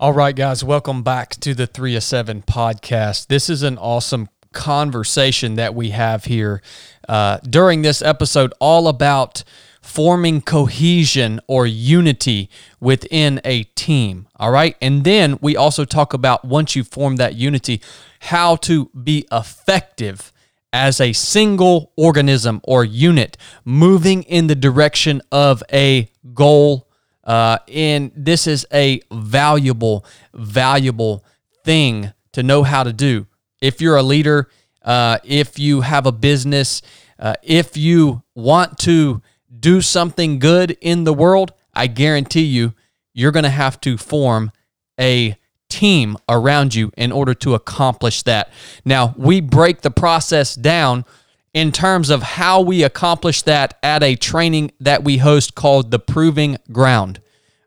All right, guys, welcome back to the 3 of 7 podcast. This is an awesome conversation that we have here uh, during this episode, all about forming cohesion or unity within a team. All right. And then we also talk about once you form that unity, how to be effective as a single organism or unit moving in the direction of a goal uh, and this is a valuable, valuable thing to know how to do. If you're a leader, uh, if you have a business, uh, if you want to do something good in the world, I guarantee you, you're going to have to form a team around you in order to accomplish that. Now, we break the process down in terms of how we accomplish that at a training that we host called the Proving Ground.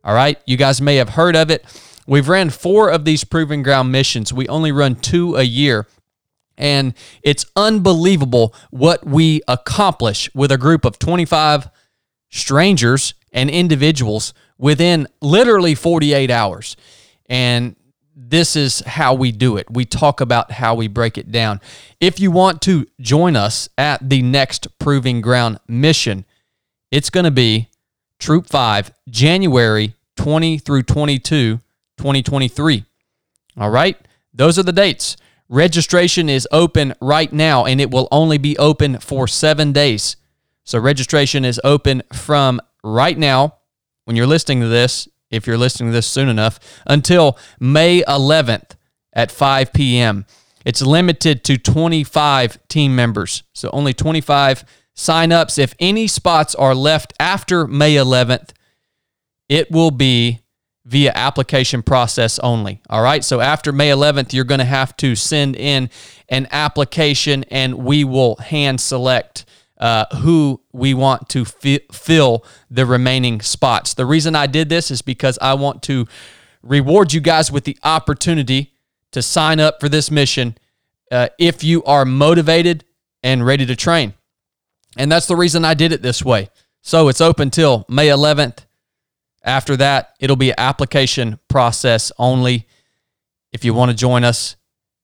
All right, you guys may have heard of it. We've ran four of these Proving Ground missions. We only run two a year. And it's unbelievable what we accomplish with a group of 25 strangers and individuals within literally 48 hours. And this is how we do it. We talk about how we break it down. If you want to join us at the next Proving Ground mission, it's going to be Troop 5, January 20 through 22, 2023. All right, those are the dates. Registration is open right now and it will only be open for seven days. So, registration is open from right now when you're listening to this if you're listening to this soon enough, until May 11th at 5 p.m. It's limited to 25 team members. So only 25 signups. If any spots are left after May 11th, it will be via application process only. All right. So after May 11th, you're going to have to send in an application and we will hand select uh, who we want to fi- fill the remaining spots. The reason I did this is because I want to reward you guys with the opportunity to sign up for this mission uh, if you are motivated and ready to train. And that's the reason I did it this way. So it's open till May 11th. After that, it'll be application process only. If you want to join us,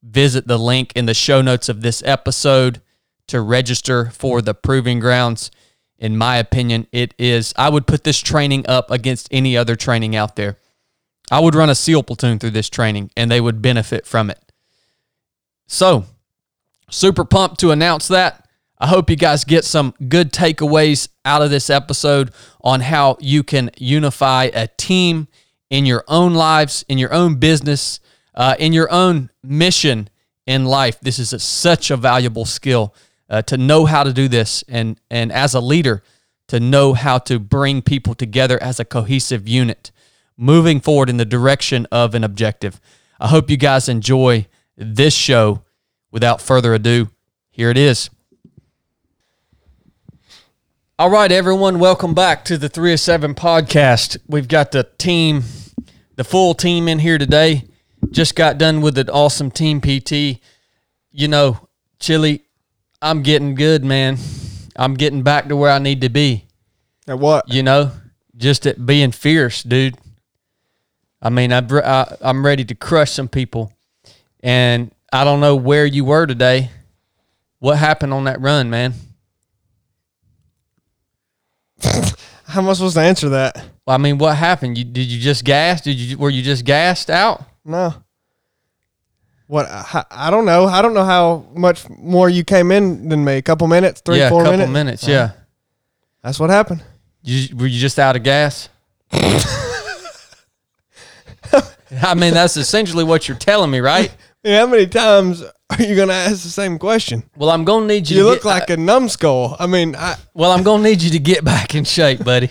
visit the link in the show notes of this episode to register for the proving grounds. In my opinion, it is, I would put this training up against any other training out there. I would run a SEAL platoon through this training and they would benefit from it. So, super pumped to announce that. I hope you guys get some good takeaways out of this episode on how you can unify a team in your own lives, in your own business, uh, in your own mission in life. This is a, such a valuable skill uh, to know how to do this and and as a leader to know how to bring people together as a cohesive unit moving forward in the direction of an objective. I hope you guys enjoy this show. Without further ado, here it is. All right, everyone, welcome back to the 3 of 7 podcast. We've got the team, the full team in here today. Just got done with an awesome team PT. You know, Chili, I'm getting good, man. I'm getting back to where I need to be. At what? You know, just at being fierce, dude. I mean, I, I I'm ready to crush some people, and I don't know where you were today. What happened on that run, man? How am I supposed to answer that? Well, I mean, what happened? You did you just gas? Did you were you just gassed out? No. What? I, I don't know. I don't know how much more you came in than me. A couple minutes, three, yeah, four a couple minutes. minutes. Yeah. That's what happened. You, were you just out of gas? I mean, that's essentially what you're telling me, right? Yeah, how many times are you going to ask the same question? Well, I'm gonna need you. You to look get, like a numbskull. I mean, I Well, I'm gonna need you to get back in shape, buddy.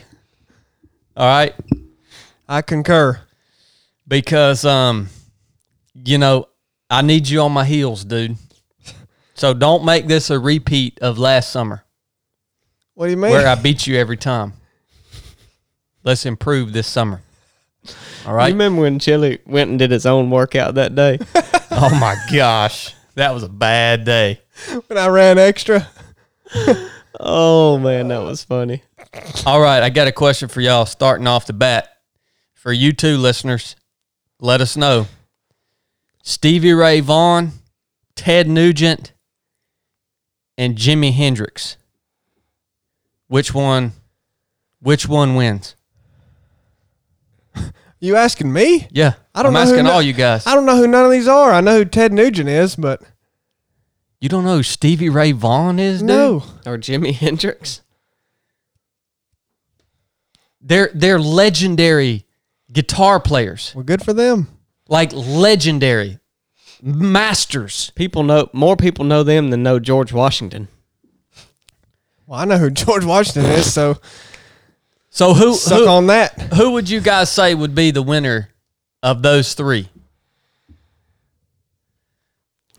All right, I concur. because um, you know, I need you on my heels, dude. So don't make this a repeat of last summer What do you mean? where I beat you every time. Let's improve this summer. All right. You remember when Chili went and did his own workout that day? Oh my gosh, that was a bad day. when I ran extra. oh man, that was funny. All right, I got a question for y'all starting off the bat. For you two listeners, let us know. Stevie Ray Vaughan, Ted Nugent, and Jimi Hendrix. Which one? Which one wins? You asking me? Yeah, I don't I'm know who asking no- all you guys. I don't know who none of these are. I know who Ted Nugent is, but You don't know who Stevie Ray Vaughan is, dude? no. Or Jimi Hendrix. They're they're legendary guitar players. Well, good for them. Like legendary masters. People know more people know them than know George Washington. Well, I know who George Washington is, so So who suck who, on that. who would you guys say would be the winner of those three?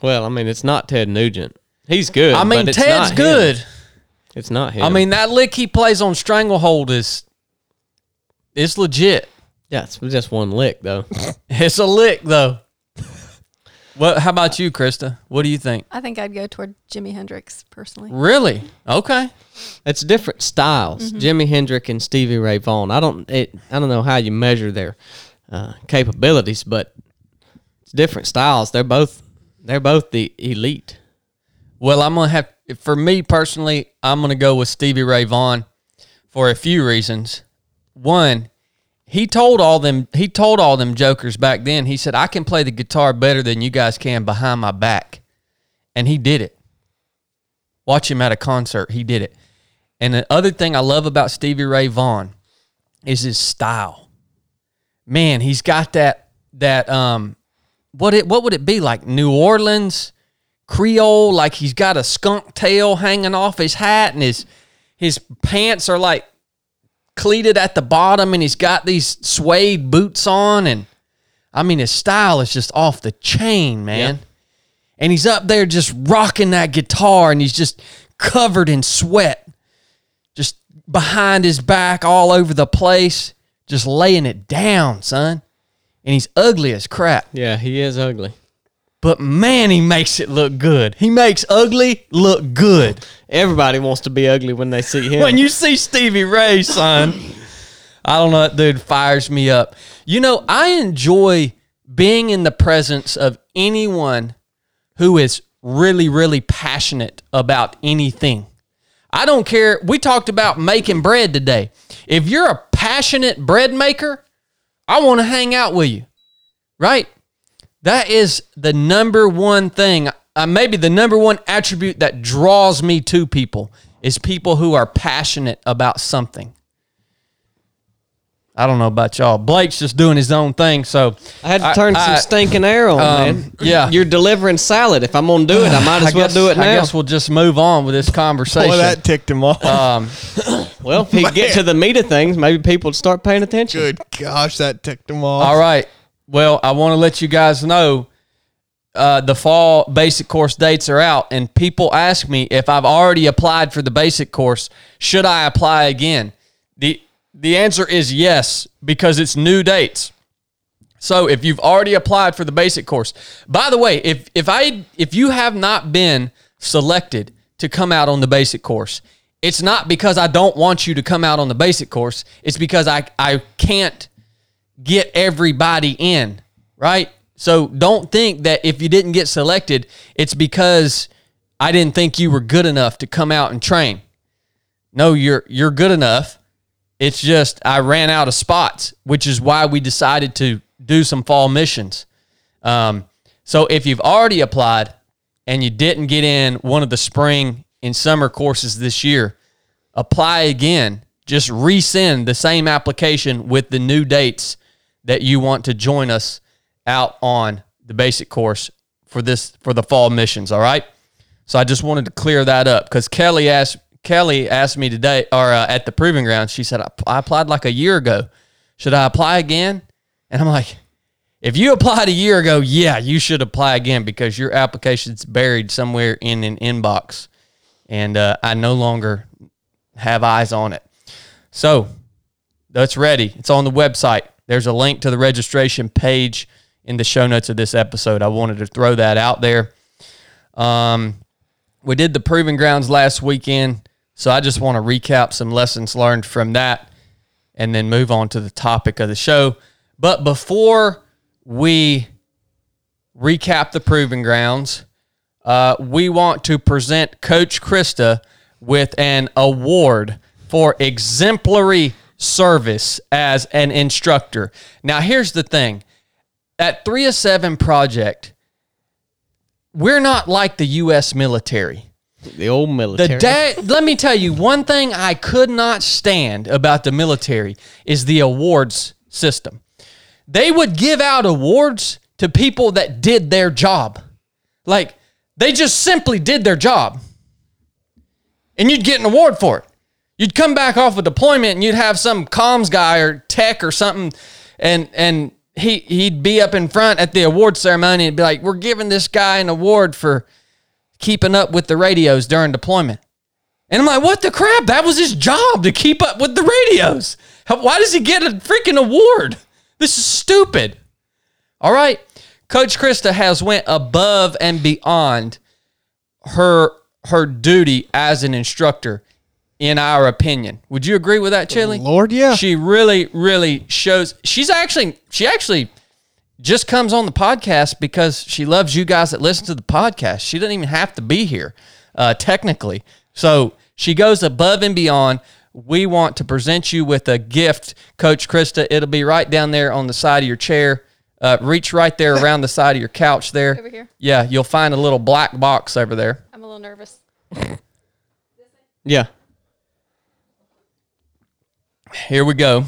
Well, I mean, it's not Ted Nugent. He's good. I mean, but it's Ted's not him. good. It's not him. I mean, that lick he plays on Stranglehold is it's legit. Yeah, it's just one lick though. It's a lick though. What? How about you, Krista? What do you think? I think I'd go toward Jimi Hendrix personally. Really? Okay. It's different styles. Jimi Hendrix and Stevie Ray Vaughan. I don't. It, I don't know how you measure their uh, capabilities, but it's different styles. They're both. They're both the elite. Well, I'm gonna have for me personally, I'm gonna go with Stevie Ray Vaughan for a few reasons. One, he told all them he told all them jokers back then. He said, "I can play the guitar better than you guys can behind my back," and he did it. Watch him at a concert. He did it. And the other thing I love about Stevie Ray Vaughan is his style. Man, he's got that that um what it what would it be like New Orleans Creole like he's got a skunk tail hanging off his hat and his his pants are like cleated at the bottom and he's got these suede boots on and I mean his style is just off the chain, man. And he's up there just rocking that guitar and he's just covered in sweat. Just behind his back all over the place, just laying it down, son. And he's ugly as crap. Yeah, he is ugly. But man, he makes it look good. He makes ugly look good. Everybody wants to be ugly when they see him. When you see Stevie Ray, son, I don't know, that dude fires me up. You know, I enjoy being in the presence of anyone who is really, really passionate about anything. I don't care. We talked about making bread today. If you're a passionate bread maker, I want to hang out with you, right? That is the number one thing, uh, maybe the number one attribute that draws me to people is people who are passionate about something. I don't know about y'all. Blake's just doing his own thing, so I had to turn some I- stinking air on, um, man. yeah. you're delivering salad. If I'm gonna do it, I might as I well guess, do it now. I guess we'll just move on with this conversation. Boy, that ticked him off. um, well, if he get to the meat of things, maybe people would start paying attention. Good gosh, that ticked him off. All right. Well, I want to let you guys know uh, the fall basic course dates are out, and people ask me if I've already applied for the basic course, should I apply again? the The answer is yes because it's new dates. So if you've already applied for the basic course, by the way, if if I if you have not been selected to come out on the basic course, it's not because I don't want you to come out on the basic course. It's because I I can't get everybody in, right? So don't think that if you didn't get selected, it's because I didn't think you were good enough to come out and train. No, you're you're good enough. It's just I ran out of spots, which is why we decided to do some fall missions. Um, so if you've already applied and you didn't get in one of the spring and summer courses this year, apply again. Just resend the same application with the new dates that you want to join us out on the basic course for this for the fall missions. All right. So I just wanted to clear that up because Kelly asked Kelly asked me today or uh, at the proving ground. She said I, I applied like a year ago. Should I apply again? And I'm like, if you applied a year ago, yeah, you should apply again because your application's buried somewhere in an inbox, and uh, I no longer have eyes on it. So that's ready. It's on the website. There's a link to the registration page in the show notes of this episode. I wanted to throw that out there. Um, we did the proving grounds last weekend, so I just want to recap some lessons learned from that and then move on to the topic of the show. But before we recap the proving grounds. Uh, we want to present Coach Krista with an award for exemplary service as an instructor. Now, here's the thing at 307 Project, we're not like the U.S. military. The old military. The day, let me tell you one thing I could not stand about the military is the awards system. They would give out awards to people that did their job. Like they just simply did their job. And you'd get an award for it. You'd come back off a deployment and you'd have some comms guy or tech or something and and he he'd be up in front at the award ceremony and be like, "We're giving this guy an award for keeping up with the radios during deployment. And I'm like, what the crap? That was his job to keep up with the radios. How- Why does he get a freaking award? This is stupid. All right. Coach Krista has went above and beyond her her duty as an instructor in our opinion. Would you agree with that, Chili? Lord, yeah. She really, really shows she's actually she actually just comes on the podcast because she loves you guys that listen to the podcast. She doesn't even have to be here, uh, technically. So she goes above and beyond. We want to present you with a gift, Coach Krista. It'll be right down there on the side of your chair. Uh, reach right there around the side of your couch there. Over here? Yeah, you'll find a little black box over there. I'm a little nervous. yeah. Here we go.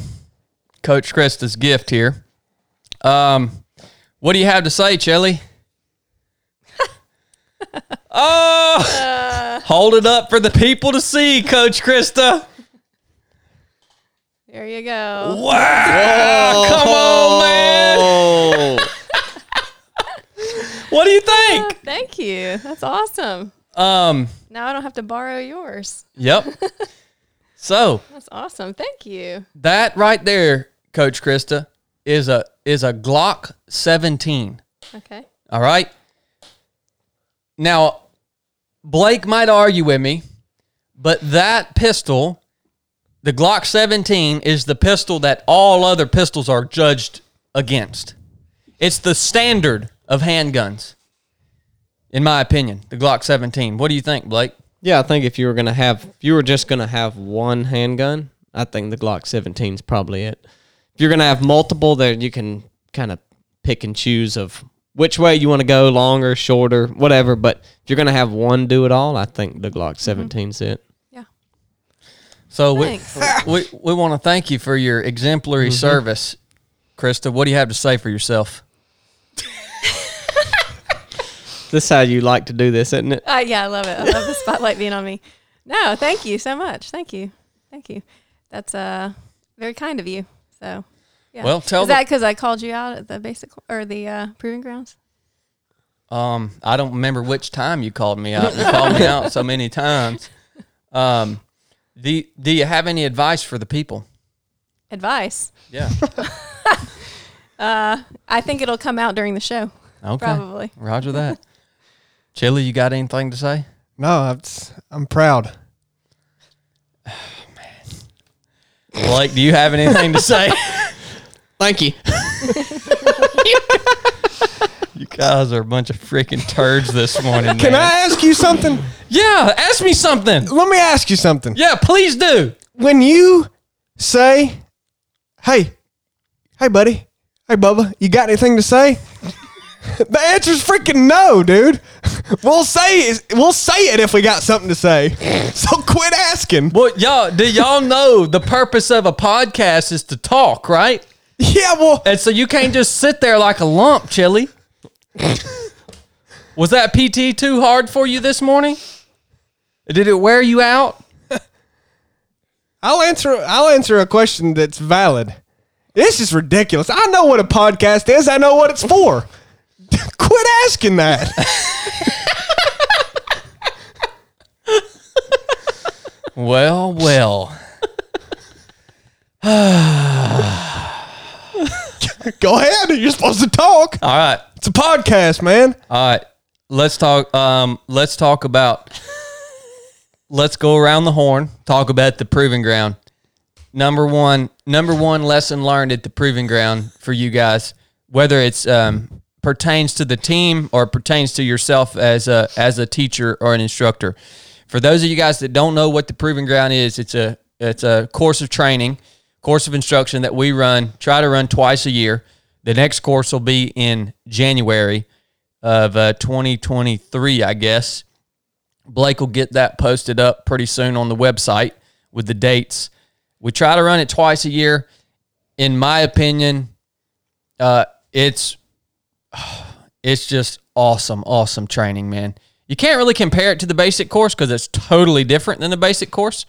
Coach Krista's gift here. Um, what do you have to say, Chili? oh, hold it up for the people to see, Coach Krista. There you go. Wow! Come on, man. Oh. What do you think? Thank you. That's awesome. Um, Now I don't have to borrow yours. yep. So That's awesome. Thank you. that right there, Coach Krista, is a is a Glock 17. Okay. All right. Now, Blake might argue with me, but that pistol, the Glock 17, is the pistol that all other pistols are judged against. It's the standard of handguns, in my opinion. The Glock 17. What do you think, Blake? Yeah, I think if you were gonna have, if you were just gonna have one handgun, I think the Glock 17 is probably it. If you're gonna have multiple, then you can kind of pick and choose of which way you want to go, longer, shorter, whatever. But if you're gonna have one do it all, I think the Glock mm-hmm. 17's it. Yeah. So we, Thanks. we, we want to thank you for your exemplary mm-hmm. service. Krista, what do you have to say for yourself? This is how you like to do this, isn't it? Uh, yeah, I love it. I love the spotlight being on me. No, thank you so much. Thank you. Thank you. That's uh very kind of you. So, yeah. Well, tell Is the- that because I called you out at the basic or the uh, proving grounds? Um, I don't remember which time you called me out. You called me out so many times. Um, do, do you have any advice for the people? Advice. Yeah. uh, I think it'll come out during the show. Okay. Probably. Roger that. Chili, you got anything to say? No, I'm, I'm proud. Blake, do you have anything to say? Thank you. you guys are a bunch of freaking turds this morning. Can man. I ask you something? Yeah, ask me something. Let me ask you something. Yeah, please do. When you say, "Hey, hey, buddy, hey, Bubba, you got anything to say?" The answer's freaking no, dude. We'll say it, we'll say it if we got something to say. So quit asking. Well, y'all, do y'all know the purpose of a podcast is to talk, right? Yeah, well, And so you can't just sit there like a lump, Chili. Was that PT too hard for you this morning? Did it wear you out? I'll answer. I'll answer a question that's valid. This is ridiculous. I know what a podcast is. I know what it's for. Quit asking that. Well, well. Go ahead. You're supposed to talk. All right. It's a podcast, man. All right. Let's talk um let's talk about let's go around the horn, talk about the proving ground. Number 1, number 1 lesson learned at the proving ground for you guys. whether it's um, pertains to the team or pertains to yourself as a as a teacher or an instructor. For those of you guys that don't know what the Proving Ground is, it's a it's a course of training, course of instruction that we run, try to run twice a year. The next course will be in January of uh, 2023, I guess. Blake will get that posted up pretty soon on the website with the dates. We try to run it twice a year. In my opinion, uh, it's it's just awesome, awesome training, man. You can't really compare it to the basic course because it's totally different than the basic course.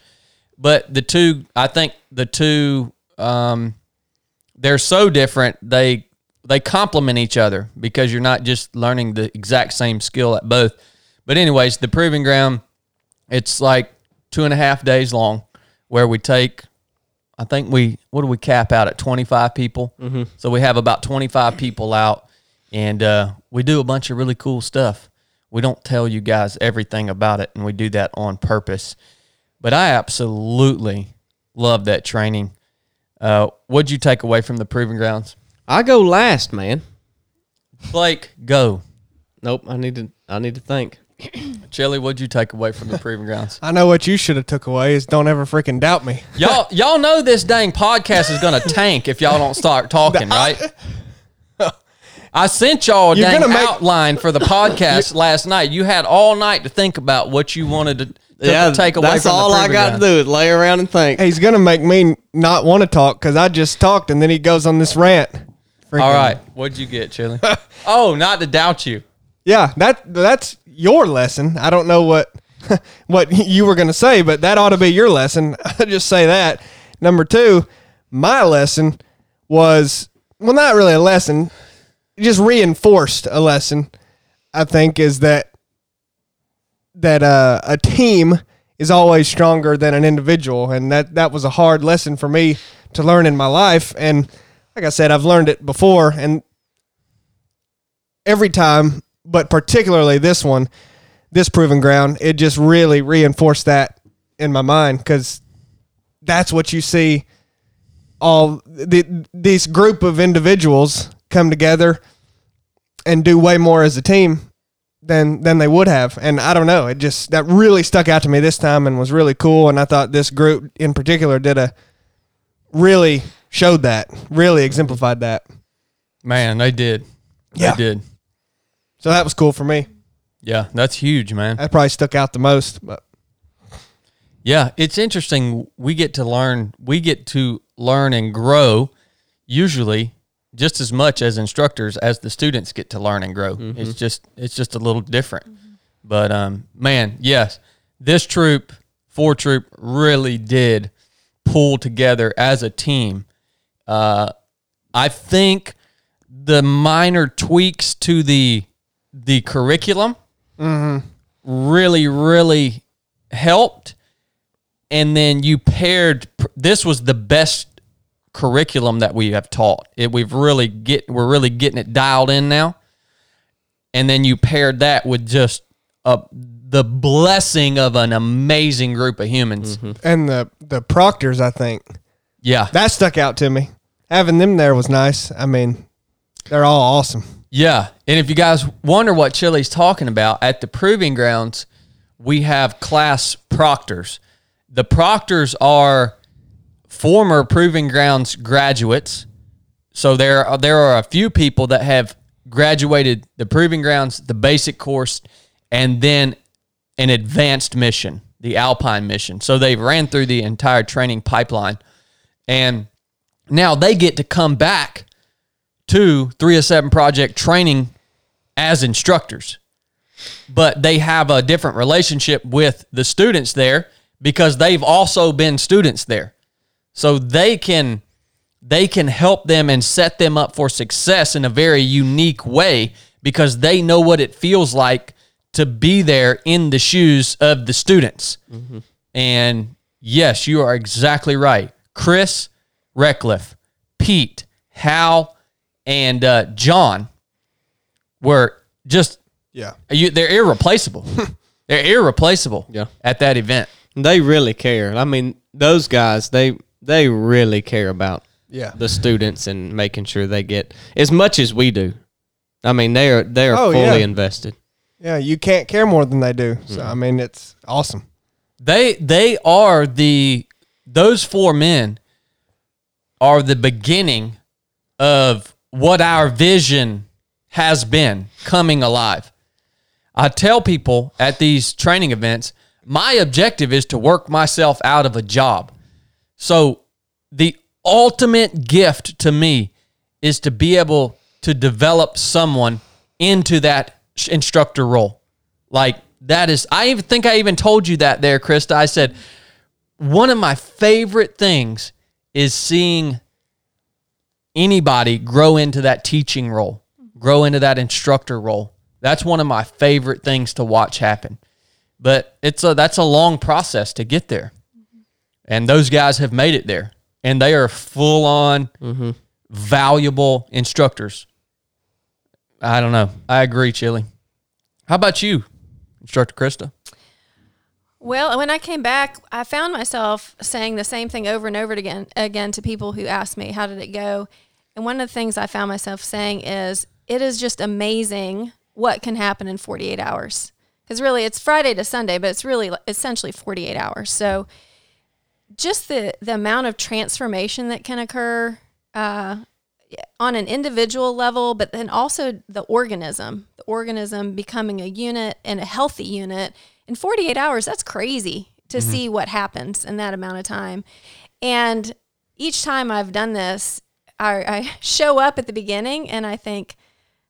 But the two, I think the two, um, they're so different. They they complement each other because you're not just learning the exact same skill at both. But anyways, the proving ground, it's like two and a half days long, where we take. I think we what do we cap out at 25 people? Mm-hmm. So we have about 25 people out, and uh, we do a bunch of really cool stuff. We don't tell you guys everything about it, and we do that on purpose. But I absolutely love that training. Uh, what'd you take away from the proving grounds? I go last, man. Blake, go. Nope, I need to. I need to think. Chili, what'd you take away from the proving grounds? I know what you should have took away is don't ever freaking doubt me. Y'all, y'all know this dang podcast is gonna tank if y'all don't start talking, right? I sent y'all a You're dang gonna make- outline for the podcast last night. You had all night to think about what you wanted to, to yeah, take away that's from all the I got to do is lay around and think. He's gonna make me not want to talk because I just talked and then he goes on this rant. Freaking- All right, what'd you get, Chili? oh, not to doubt you. Yeah, that that's your lesson. I don't know what what you were gonna say, but that ought to be your lesson. I just say that. Number two, my lesson was well, not really a lesson, it just reinforced a lesson. I think is that that uh, a team is always stronger than an individual, and that that was a hard lesson for me to learn in my life. And like I said, I've learned it before, and every time, but particularly this one, this proving ground, it just really reinforced that in my mind because that's what you see. All the, these group of individuals come together and do way more as a team than than they would have. And I don't know, it just that really stuck out to me this time and was really cool. And I thought this group in particular did a really showed that, really exemplified that. Man, they did. Yeah. They did. So that was cool for me. Yeah, that's huge, man. That probably stuck out the most. But Yeah, it's interesting. We get to learn. We get to learn and grow, usually just as much as instructors as the students get to learn and grow. It's just it's just a little different. But um, man, yes, this troop, four troop, really did pull together as a team. Uh, I think the minor tweaks to the the curriculum mm-hmm. really really helped and then you paired this was the best curriculum that we have taught it we've really get we're really getting it dialed in now and then you paired that with just a, the blessing of an amazing group of humans mm-hmm. and the the proctors, I think yeah that stuck out to me. Having them there was nice. I mean, they're all awesome. Yeah. And if you guys wonder what Chili's talking about, at the proving grounds, we have class proctors. The proctors are former proving grounds graduates. So there are, there are a few people that have graduated the proving grounds, the basic course, and then an advanced mission, the Alpine mission. So they ran through the entire training pipeline. And now they get to come back to 307 project training as instructors but they have a different relationship with the students there because they've also been students there so they can they can help them and set them up for success in a very unique way because they know what it feels like to be there in the shoes of the students and yes you are exactly right chris Reckliff, pete hal and uh, John were just Yeah. you, they're irreplaceable. they're irreplaceable. Yeah. At that event. They really care. I mean, those guys they they really care about Yeah. the students and making sure they get as much as we do. I mean, they are they are Oh, fully yeah. invested. Yeah, you can't care more than they do. So mm-hmm. I mean, it's awesome. They they are the those four men are the beginning of what our vision has been coming alive. I tell people at these training events, my objective is to work myself out of a job. So the ultimate gift to me is to be able to develop someone into that instructor role. Like that is I even think I even told you that there, Krista. I said one of my favorite things is seeing anybody grow into that teaching role, grow into that instructor role. That's one of my favorite things to watch happen. But it's a that's a long process to get there. And those guys have made it there. And they are full on mm-hmm. valuable instructors. I don't know. I agree, Chili. How about you, Instructor Krista? Well, when I came back, I found myself saying the same thing over and over again again to people who asked me, "How did it go?" And one of the things I found myself saying is, "It is just amazing what can happen in 48 hours." Because really, it's Friday to Sunday, but it's really essentially 48 hours. So, just the the amount of transformation that can occur uh, on an individual level, but then also the organism, the organism becoming a unit and a healthy unit in 48 hours, that's crazy to see what happens in that amount of time. And each time I've done this, I, I show up at the beginning and I think,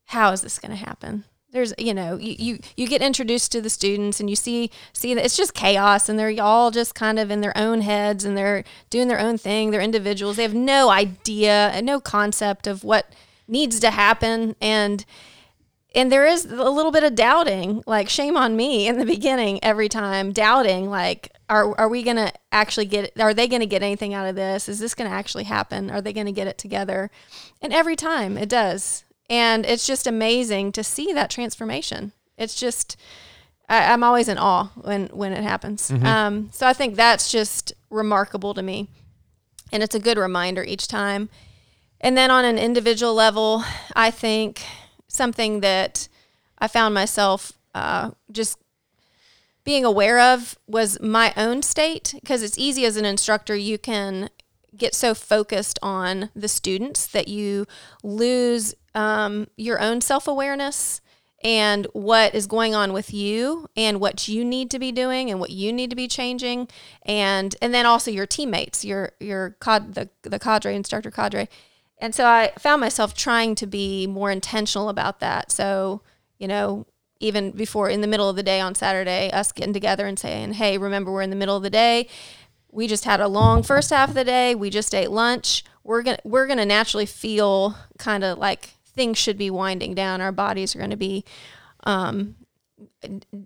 how is this going to happen? There's, you know, you, you you get introduced to the students and you see see that it's just chaos and they're all just kind of in their own heads and they're doing their own thing. They're individuals. They have no idea and no concept of what needs to happen. And and there is a little bit of doubting like shame on me in the beginning every time doubting like are, are we going to actually get are they going to get anything out of this? Is this going to actually happen? Are they going to get it together? And every time it does and it's just amazing to see that transformation. It's just I, i'm always in awe when when it happens. Um, so i think that's just remarkable to me. And it's a good reminder each time. And then on an individual level, I think something that I found myself uh, just being aware of was my own state. Because it's easy as an instructor, you can get so focused on the students that you lose um, your own self awareness and what is going on with you and what you need to be doing and what you need to be changing and and then also your teammates your your cod the, the cadre instructor cadre and so I found myself trying to be more intentional about that. So, you know, even before in the middle of the day on Saturday, us getting together and saying, hey, remember, we're in the middle of the day. We just had a long first half of the day. We just ate lunch. We're to we're to naturally feel kind of like things should be winding down. Our bodies are going to be um,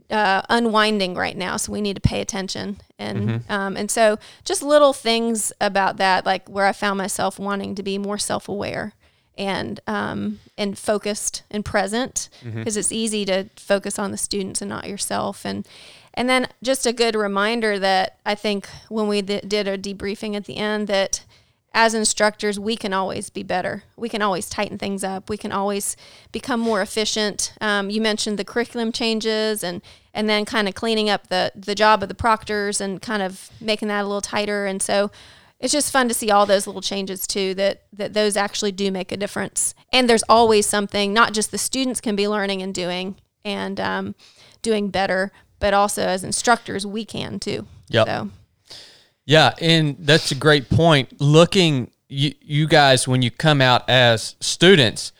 uh, unwinding right now, so we need to pay attention. And um, and so just little things about that, like where I found myself wanting to be more self aware and um, and focused and present, because it's easy to focus on the students and not yourself. And and then just a good reminder that I think when we d- did a debriefing at the end that as instructors, we can always be better. We can always tighten things up. We can always become more efficient. Um, you mentioned the curriculum changes and and then kind of cleaning up the the job of the proctors and kind of making that a little tighter. And so it's just fun to see all those little changes too. That that those actually do make a difference. And there's always something not just the students can be learning and doing and um, doing better, but also as instructors we can too. Yeah. So Yeah, and that's a great point. Looking you you guys when you come out as students,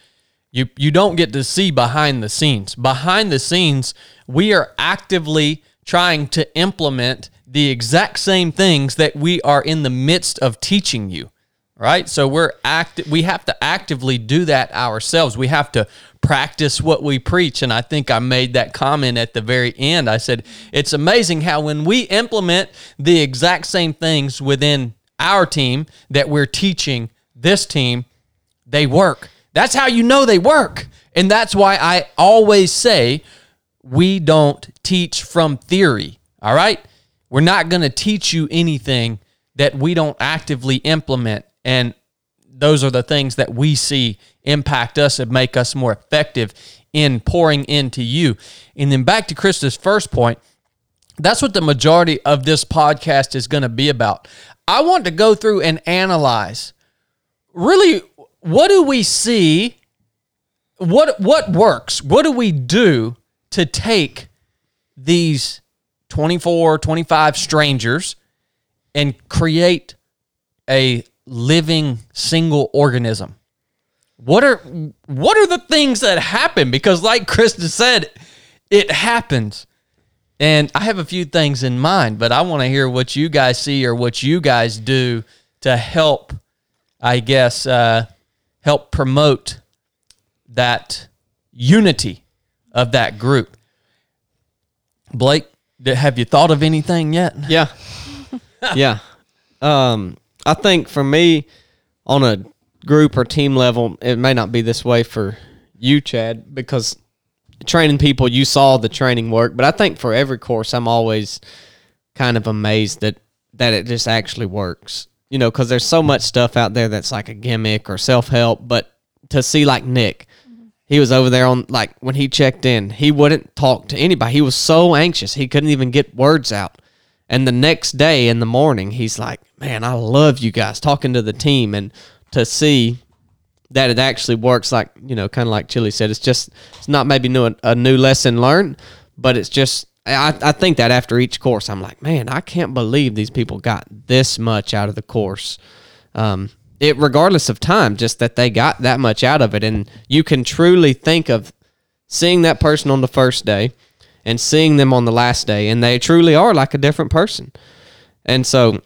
you you don't get to see behind the scenes. Behind the scenes, we are actively trying to implement the exact same things that we are in the midst of teaching you. Right? So we're act we have to actively do that ourselves. We have to practice what we preach and I think I made that comment at the very end. I said it's amazing how when we implement the exact same things within our team that we're teaching this team, they work. That's how you know they work. And that's why I always say we don't teach from theory. All right? We're not going to teach you anything that we don't actively implement. And those are the things that we see impact us and make us more effective in pouring into you. And then back to Krista's first point, that's what the majority of this podcast is going to be about. I want to go through and analyze really what do we see what what works? What do we do to take these 24, 25 strangers and create a living single organism? What are what are the things that happen? Because like Krista said, it happens. And I have a few things in mind, but I want to hear what you guys see or what you guys do to help, I guess, uh, help promote that unity of that group. Blake, have you thought of anything yet? Yeah. yeah. Um, I think for me, on a group or team level, it may not be this way for you, Chad, because training people, you saw the training work. But I think for every course, I'm always kind of amazed that that it just actually works. You know, because there's so much stuff out there that's like a gimmick or self help. But to see like Nick, he was over there on like when he checked in, he wouldn't talk to anybody. He was so anxious he couldn't even get words out. And the next day in the morning, he's like, "Man, I love you guys." Talking to the team and to see that it actually works, like you know, kind of like Chili said, it's just it's not maybe new a new lesson learned, but it's just I, I think that after each course, I'm like, man, I can't believe these people got this much out of the course. Um, it regardless of time, just that they got that much out of it, and you can truly think of seeing that person on the first day and seeing them on the last day, and they truly are like a different person. And so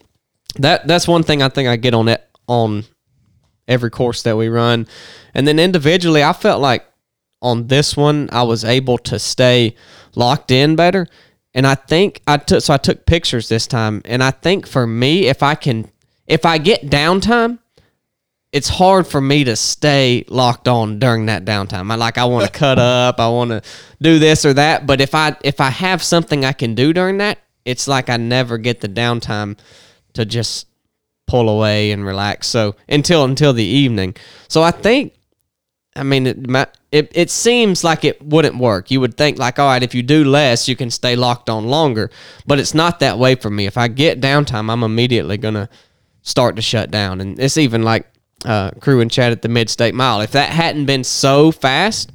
that that's one thing I think I get on it on every course that we run, and then individually, I felt like on this one I was able to stay locked in better. And I think I took so I took pictures this time, and I think for me, if I can, if I get downtime, it's hard for me to stay locked on during that downtime. I like I want to cut up, I want to do this or that, but if I if I have something I can do during that, it's like I never get the downtime to just pull away and relax. So until until the evening. So I think I mean it it, it seems like it wouldn't work. You would think like all right, if you do less, you can stay locked on longer, but it's not that way for me. If I get downtime, I'm immediately to start to shut down. And it's even like uh, crew and chat at the Mid State Mile. If that hadn't been so fast,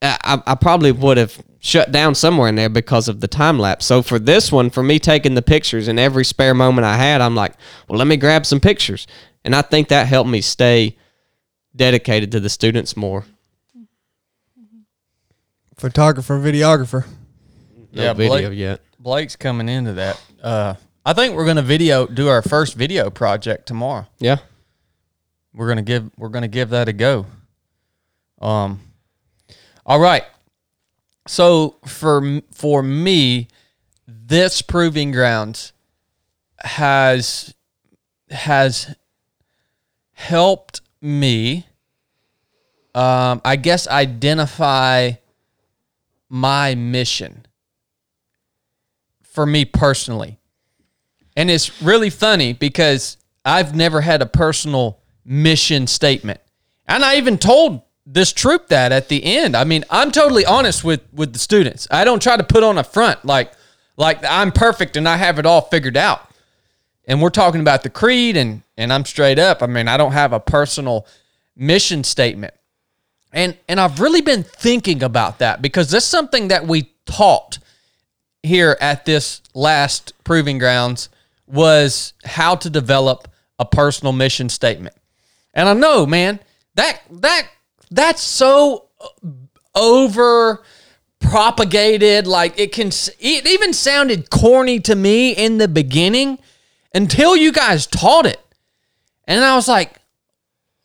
I, I probably would have shut down somewhere in there because of the time lapse. So for this one, for me taking the pictures and every spare moment I had, I'm like, well, let me grab some pictures. And I think that helped me stay dedicated to the students more. Photographer, videographer. No Yeah, video Blake- yet. Blake's coming into that. Uh, I think we're going to video do our first video project tomorrow. Yeah. We're gonna give we're gonna give that a go. Um, all right. So for for me, this proving grounds has has helped me. Um, I guess identify my mission for me personally. And it's really funny because I've never had a personal mission statement. And I even told this troop that at the end. I mean, I'm totally honest with with the students. I don't try to put on a front like like I'm perfect and I have it all figured out. And we're talking about the creed and and I'm straight up. I mean, I don't have a personal mission statement. And and I've really been thinking about that because that's something that we taught here at this last proving grounds was how to develop a personal mission statement. And I know, man, that that that's so uh, over propagated like it can it even sounded corny to me in the beginning until you guys taught it. And I was like,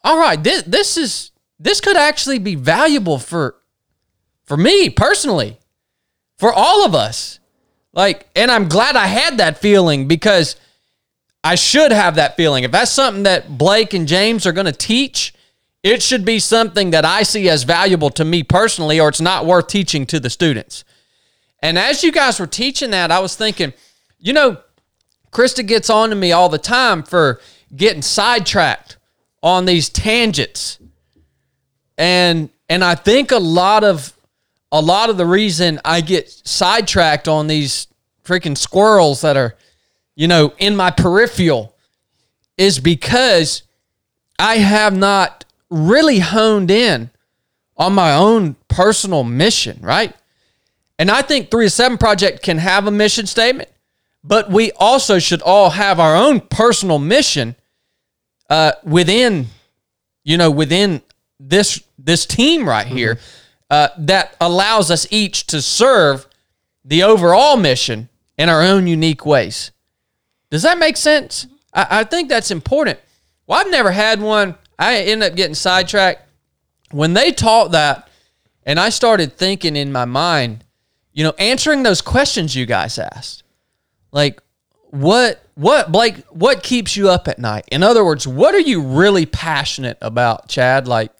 all right, this this is this could actually be valuable for for me personally, for all of us. Like, and I'm glad I had that feeling because I should have that feeling. If that's something that Blake and James are going to teach, it should be something that I see as valuable to me personally, or it's not worth teaching to the students. And as you guys were teaching that, I was thinking, you know, Krista gets on to me all the time for getting sidetracked on these tangents. And and I think a lot of a lot of the reason I get sidetracked on these freaking squirrels that are, you know, in my peripheral is because I have not really honed in on my own personal mission, right? And I think 3 to 7 Project can have a mission statement, but we also should all have our own personal mission uh, within, you know, within this this team right here uh, that allows us each to serve the overall mission in our own unique ways. Does that make sense? I, I think that's important. Well, I've never had one. I end up getting sidetracked. When they taught that, and I started thinking in my mind, you know, answering those questions you guys asked. Like, what, what, Blake, what keeps you up at night? In other words, what are you really passionate about, Chad? Like,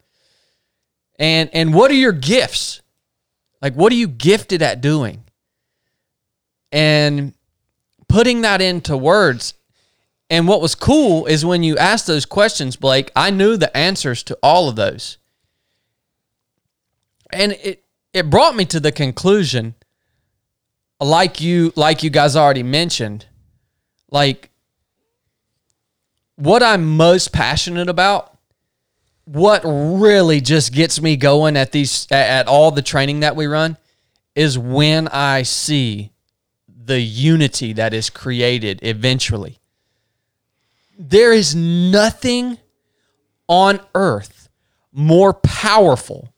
and and what are your gifts? Like, what are you gifted at doing? And putting that into words. And what was cool is when you asked those questions, Blake, I knew the answers to all of those. And it it brought me to the conclusion like you like you guys already mentioned like what I'm most passionate about what really just gets me going at these at all the training that we run is when I see the unity that is created eventually. There is nothing on earth more powerful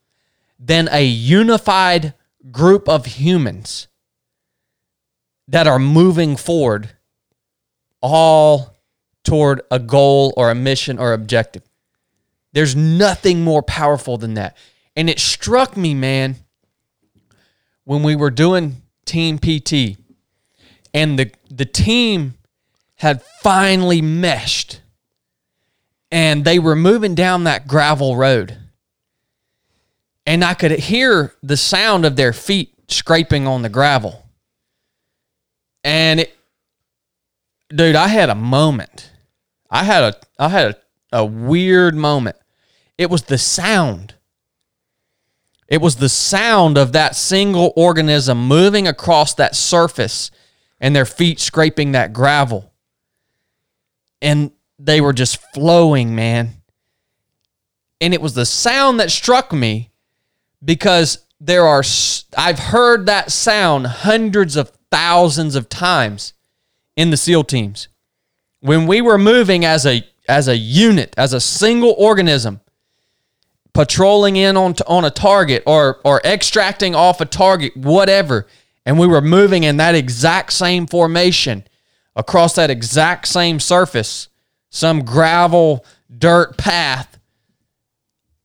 than a unified group of humans that are moving forward all toward a goal or a mission or objective. There's nothing more powerful than that. And it struck me, man, when we were doing team PT and the the team had finally meshed and they were moving down that gravel road. And I could hear the sound of their feet scraping on the gravel. And it dude, I had a moment. I had a I had a, a weird moment. It was the sound. It was the sound of that single organism moving across that surface and their feet scraping that gravel. And they were just flowing, man. And it was the sound that struck me because there are, I've heard that sound hundreds of thousands of times in the SEAL teams. When we were moving as a, as a unit, as a single organism, patrolling in on, on a target or, or extracting off a target, whatever, and we were moving in that exact same formation across that exact same surface, some gravel, dirt path,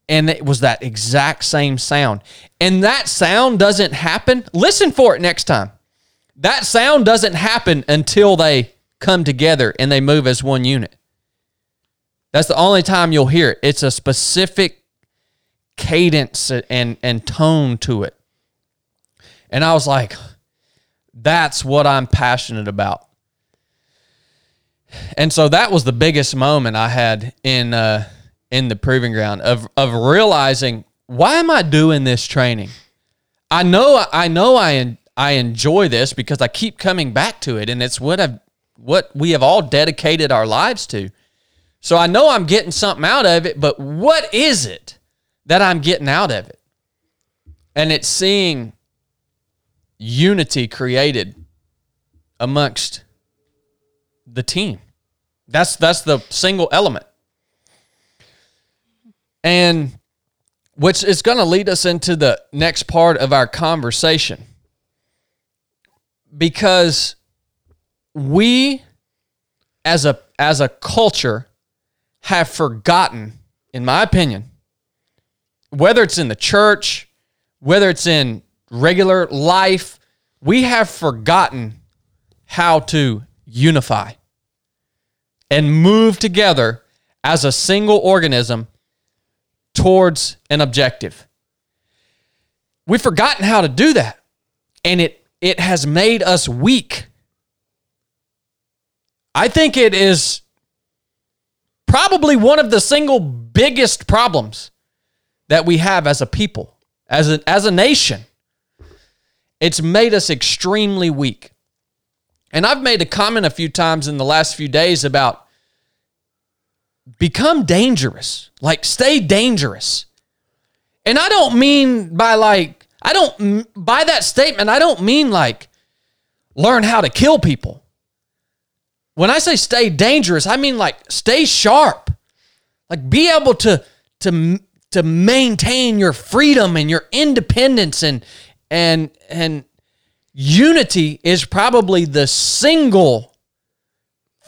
and it was that exact same sound. And that sound doesn't happen. Listen for it next time. That sound doesn't happen until they come together and they move as one unit. That's the only time you'll hear it. It's a specific cadence and and tone to it. And I was like, that's what I'm passionate about. And so that was the biggest moment I had in uh, in the proving ground of of realizing why am I doing this training? I know I know I I enjoy this because I keep coming back to it and it's what I've what we have all dedicated our lives to. So I know I'm getting something out of it, but what is it? that I'm getting out of it. And it's seeing unity created amongst the team. That's that's the single element. And which is going to lead us into the next part of our conversation. Because we as a as a culture have forgotten in my opinion whether it's in the church, whether it's in regular life, we have forgotten how to unify and move together as a single organism towards an objective. We've forgotten how to do that. And it it has made us weak. I think it is probably one of the single biggest problems that we have as a people, as a, as a nation. It's made us extremely weak. And I've made a comment a few times in the last few days about become dangerous, like stay dangerous. And I don't mean by like, I don't, by that statement, I don't mean like learn how to kill people. When I say stay dangerous, I mean like stay sharp. Like be able to to to maintain your freedom and your independence and and and unity is probably the single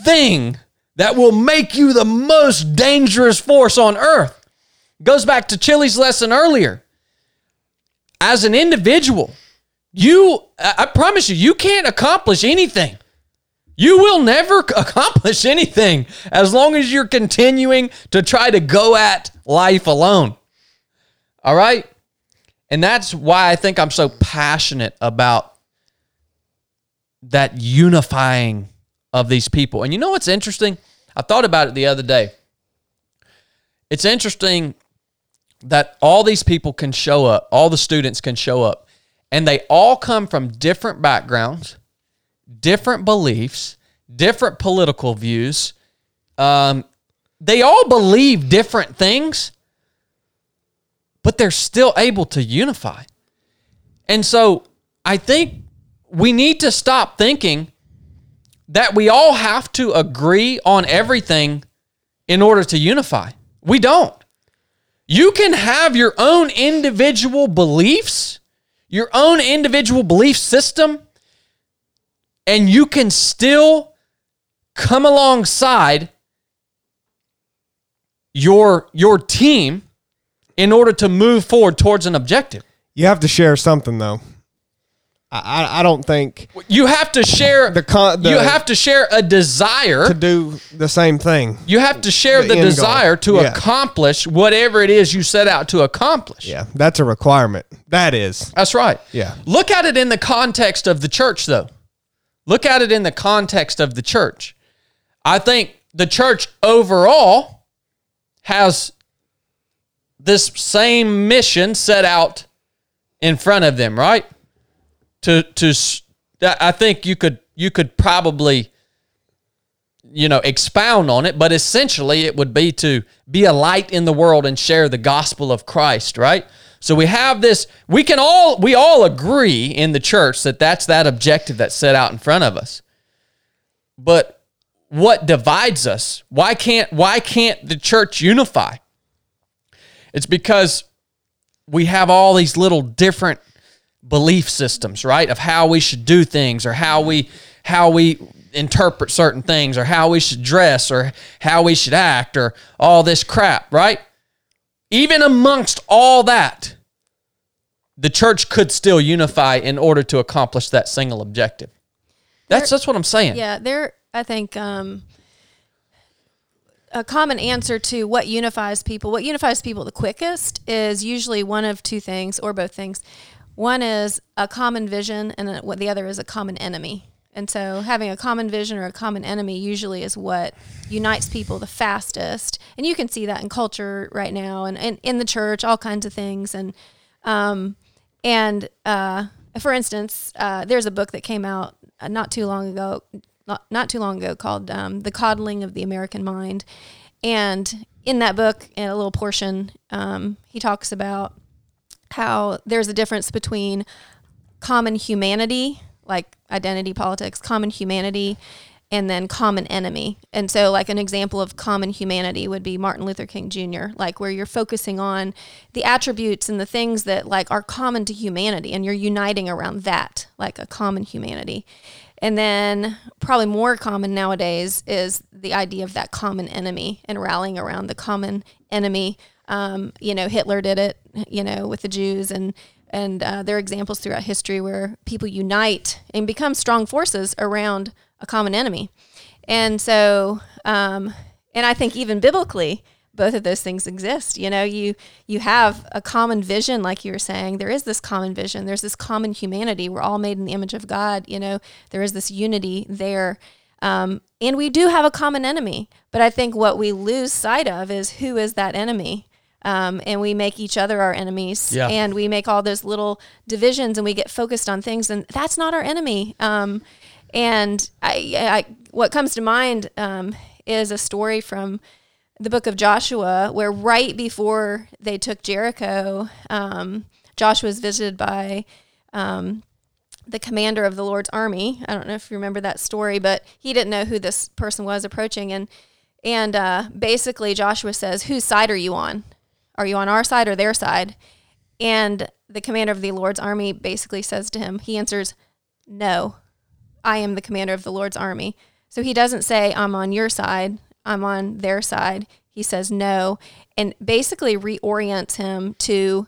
thing that will make you the most dangerous force on earth. Goes back to Chili's lesson earlier. As an individual, you I promise you you can't accomplish anything you will never accomplish anything as long as you're continuing to try to go at life alone. All right? And that's why I think I'm so passionate about that unifying of these people. And you know what's interesting? I thought about it the other day. It's interesting that all these people can show up, all the students can show up, and they all come from different backgrounds different beliefs, different political views. Um, they all believe different things, but they're still able to unify. And so I think we need to stop thinking that we all have to agree on everything in order to unify. We don't. You can have your own individual beliefs, your own individual belief system, and you can still come alongside your your team in order to move forward towards an objective. You have to share something though. I I, don't think You have to share The con- the- you have to share a desire. to do the same thing. you have to share the the, end goal. desire to Yeah. accomplish whatever it is you set out to accomplish. Yeah, that's a requirement. That is. That's right. Yeah. Look at it in the context of the church, though. Look at it in the context of the church. I think the church overall has this same mission set out in front of them, right? To to I think you could you could probably you know expound on it, but essentially it would be to be a light in the world and share the gospel of Christ, right? So we have this we can all we all agree in the church that that's that objective that's set out in front of us. But what divides us? Why can't why can't the church unify? It's because we have all these little different belief systems, right? Of how we should do things or how we how we interpret certain things or how we should dress or how we should act or all this crap, right? Even amongst all that, the church could still unify in order to accomplish that single objective. That's that's what I'm saying. Yeah, there. I think um, a common answer to what unifies people, what unifies people the quickest, is usually one of two things or both things. One is a common vision, and what the other is a common enemy. And so, having a common vision or a common enemy usually is what unites people the fastest. And you can see that in culture right now, and, and in the church, all kinds of things. And um, and uh, for instance, uh, there's a book that came out uh, not too long ago, not, not too long ago, called um, "The Coddling of the American Mind," and in that book, in a little portion, um, he talks about how there's a difference between common humanity, like identity politics, common humanity, and then common enemy. And so, like, an example of common humanity would be Martin Luther King Jr., like, where you're focusing on the attributes and the things that, like, are common to humanity, and you're uniting around that, like a common humanity. And then, probably more common nowadays is the idea of that common enemy and rallying around the common enemy. Um, you know, Hitler did it, you know, with the Jews, and and uh, there are examples throughout history where people unite and become strong forces around a common enemy. And so, um, and I think even biblically, both of those things exist. You know, you you have a common vision, like you were saying. There is this common vision. There's this common humanity. We're all made in the image of God. You know, there is this unity there. Um, and we do have a common enemy, but I think what we lose sight of is who is that enemy. Um, and we make each other our enemies, Yeah. and we make all those little divisions, and we get focused on things, and that's not our enemy. Um, and I, I, what comes to mind um, is a story from the book of Joshua, where right before they took Jericho, um, Joshua was visited by um, the commander of the Lord's army. I don't know if you remember that story, but he didn't know who this person was approaching, and and uh, basically Joshua says, "Whose side are you on? Are you on our side or their side?" And the commander of the Lord's army basically says to him, he answers, "No, I am the commander of the Lord's army." So he doesn't say, "I'm on your side." I'm on their side. He says no, and basically reorients him to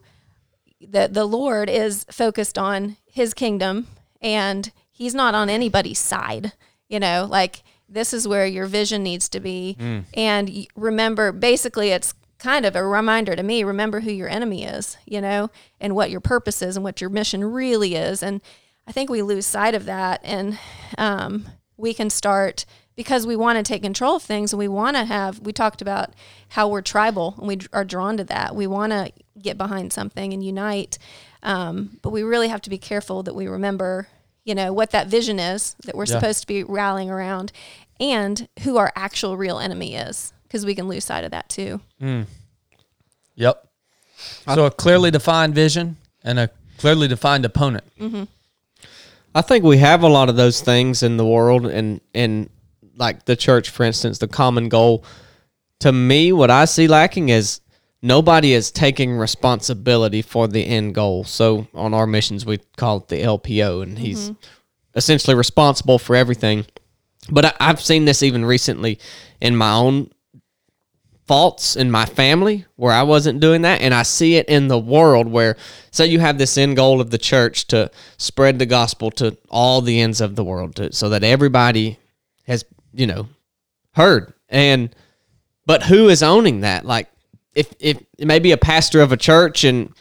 the the Lord is focused on His kingdom, and He's not on anybody's side. You know, like this is where your vision needs to be. Mm. And remember, basically, it's kind of a reminder to me. Remember who your enemy is. You know, and what your purpose is, and what your mission really is. And I think we lose sight of that, and um, we can start because we want to take control of things and we want to have we talked about how we're tribal and we are drawn to that we want to get behind something and unite um, but we really have to be careful that we remember you know what that vision is that we're Yeah. supposed to be rallying around and who our actual real enemy is because we can lose sight of that too mm. Yep. So a clearly defined vision and a clearly defined opponent. Mm-hmm. I think we have a lot of those things in the world and and like the church for instance the common goal to me what I see lacking is nobody is taking responsibility for the end goal. So on our missions we call it the LPO and he's mm-hmm. essentially responsible for everything. But I, I've seen this even recently in my own faults in my family where I wasn't doing that. And I see it in the world where, say, you have this end goal of the church to spread the gospel to all the ends of the world to, so that everybody has, you know, heard. And, but who is owning that? Like, if, if maybe a pastor of a church and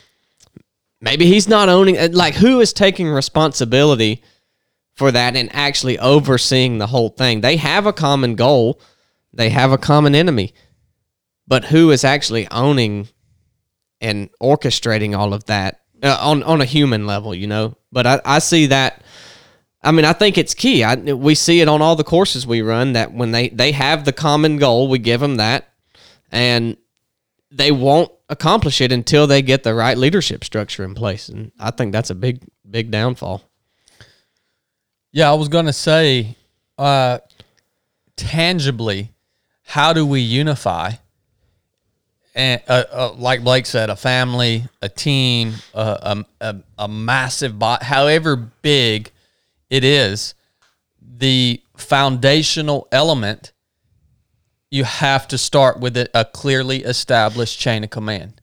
maybe he's not owning, uh, like, who is taking responsibility for that and actually overseeing the whole thing? They have a common goal, they have a common enemy but who is actually owning and orchestrating all of that uh, on on a human level, you know? But I, I see that. I mean, I think it's key. I, we see it on all the courses we run that when they they have the common goal, we give them that, and they won't accomplish it until they get the right leadership structure in place. And I think that's a big big downfall. Yeah, I was going to say uh tangibly how do we unify and uh, uh, like Blake said, a family, a team, uh, a, a, a massive bot, however big it is, the foundational element, you have to start with a, a clearly established chain of command.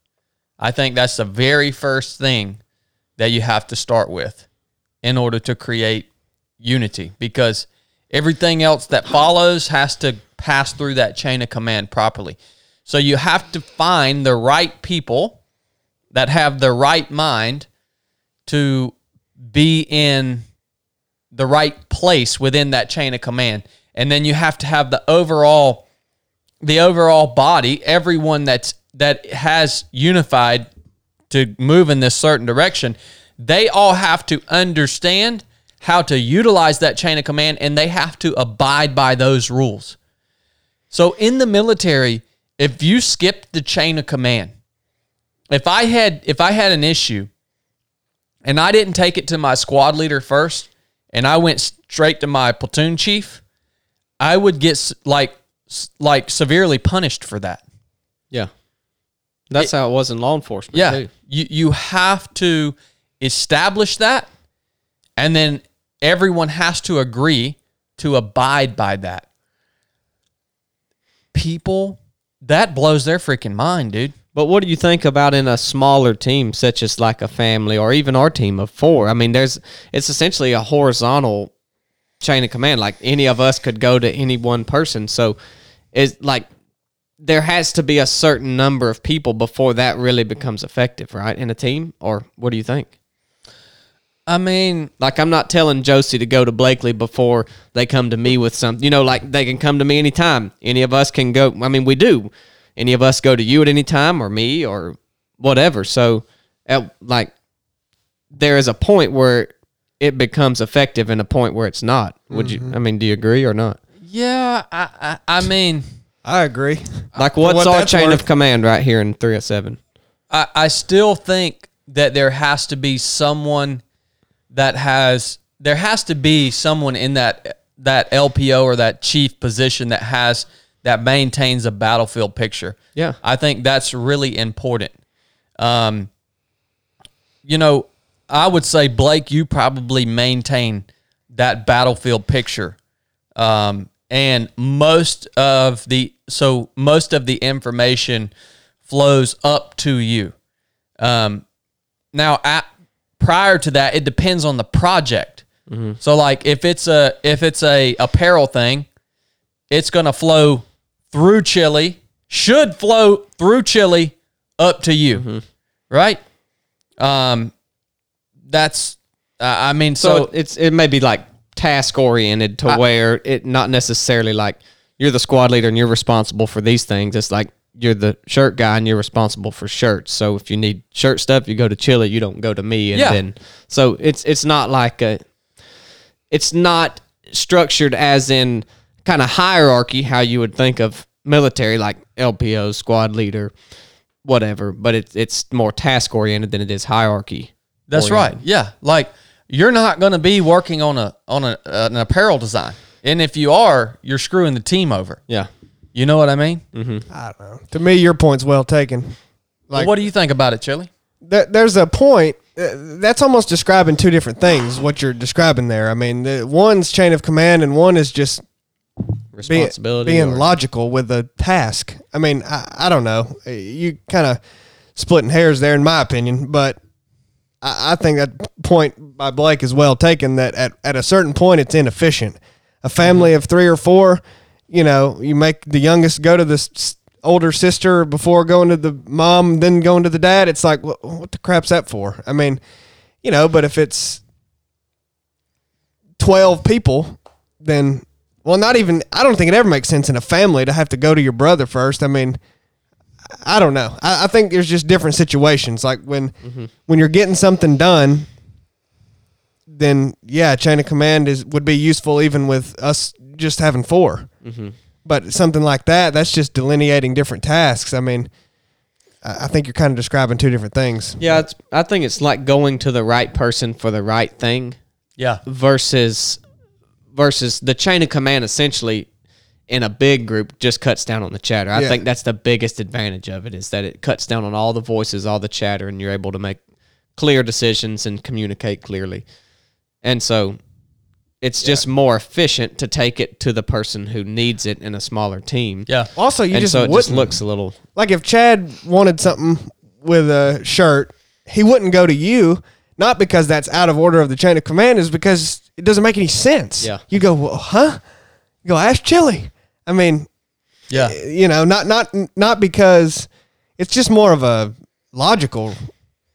I think that's the very first thing that you have to start with in order to create unity because everything else that follows has to pass through that chain of command properly. So you have to find the right people that have the right mind to be in the right place within that chain of command. And then you have to have the overall the overall body, everyone that's that has unified to move in this certain direction, they all have to understand how to utilize that chain of command and they have to abide by those rules. So in the military, if you skip the chain of command, if I had if I had an issue and I didn't take it to my squad leader first and I went straight to my platoon chief, I would get like like severely punished for that. Yeah, that's how it was in law enforcement. Yeah. too. You you have to establish that and then everyone has to agree to abide by that. People that blows their freaking mind, dude. But what do you think about in a smaller team, such as like a family or even our team of four? I mean, there's it's essentially a horizontal chain of command. Like any of us could go to any one person. So it's like there has to be a certain number of people before that really becomes effective, right? In a team, or what do you think? I mean, Like I'm not telling Josie to go to Blakely before they come to me with something. You know, like they can come to me anytime. Any of us can go. I mean, we do. Any of us go to you at any time, or me, or whatever. So, at, like, there is a point where it becomes effective, and a point where it's not. Would you? Mm-hmm. I mean, do you agree or not? yeah, I, I, I mean, I agree. Like, what's what our chain worth. of command right here in three hundred seven? I, I still think that there has to be someone that has there has to be someone in that that LPO or that chief position that has that maintains a battlefield picture. Yeah. I think that's really important. Um, you know, I would say Blake, you probably maintain that battlefield picture. Um, and most of the so most of the information flows up to you. Um, now, at, prior to that, it depends on the project. So, like if it's a if it's a apparel thing, it's going to flow through Chili. Should flow through Chili up to you, right? Um, that's uh, I mean, So, so, it's it may be like task oriented to where it not necessarily like you're the squad leader and you're responsible for these things. It's like you're the shirt guy and you're responsible for shirts. So if you need shirt stuff, you go to Chili. You don't go to me. And Yeah. then so it's it's not like a it's not structured as in kind of hierarchy how you would think of military like LPO squad leader whatever but it's it's more task oriented than it is hierarchy That's oriented. right. Yeah, like you're not going to be working on a on a, an apparel design, and if you are, you're screwing the team over. yeah You know what I mean? Mm-hmm. I don't know. To me, your point's well taken. Well, what do you think about it, Chili? There- there's a point uh, that's almost describing two different things. What you're describing there. I mean, the, one's chain of command, and one is just being, responsibility being or- logical with the task. I mean, I, I don't know. Uh, you kind of splitting hairs there, in my opinion, but I, I think that point by Blake is well taken. That at, at a certain point, it's inefficient. A family mm-hmm. of three or four, you know, you make the youngest go to the older sister before going to the mom, then going to the dad. It's like, what, what the crap's that for? I mean, you know, but if it's 12 people, then, well, not even, I don't think it ever makes sense in a family to have to go to your brother first. I mean, I don't know. I, I think there's just different situations. Like when, mm-hmm. when you're getting something done, then yeah, chain of command is would be useful even with us just having 4 But something like that, that's just delineating different tasks. I mean, I I think you're kind of describing two different things. yeah it's, i think it's like going to the right person for the right thing Yeah, versus versus the chain of command essentially in a big group just cuts down on the chatter. I Yeah. think that's the biggest advantage of it is that it cuts down on all the voices, all the chatter, and you're able to make clear decisions and communicate clearly. And so it's just more efficient to take it to the person who needs it in a smaller team. yeah. Also, you and just so it wouldn't just looks a little like if Chad wanted something with a shirt, he wouldn't go to you. Not because that's out of order of the chain of command, is because it doesn't make any sense. Yeah. You go, well, huh? You go, ask Chili. I mean, Yeah. you know, not not not because it's just more of a logical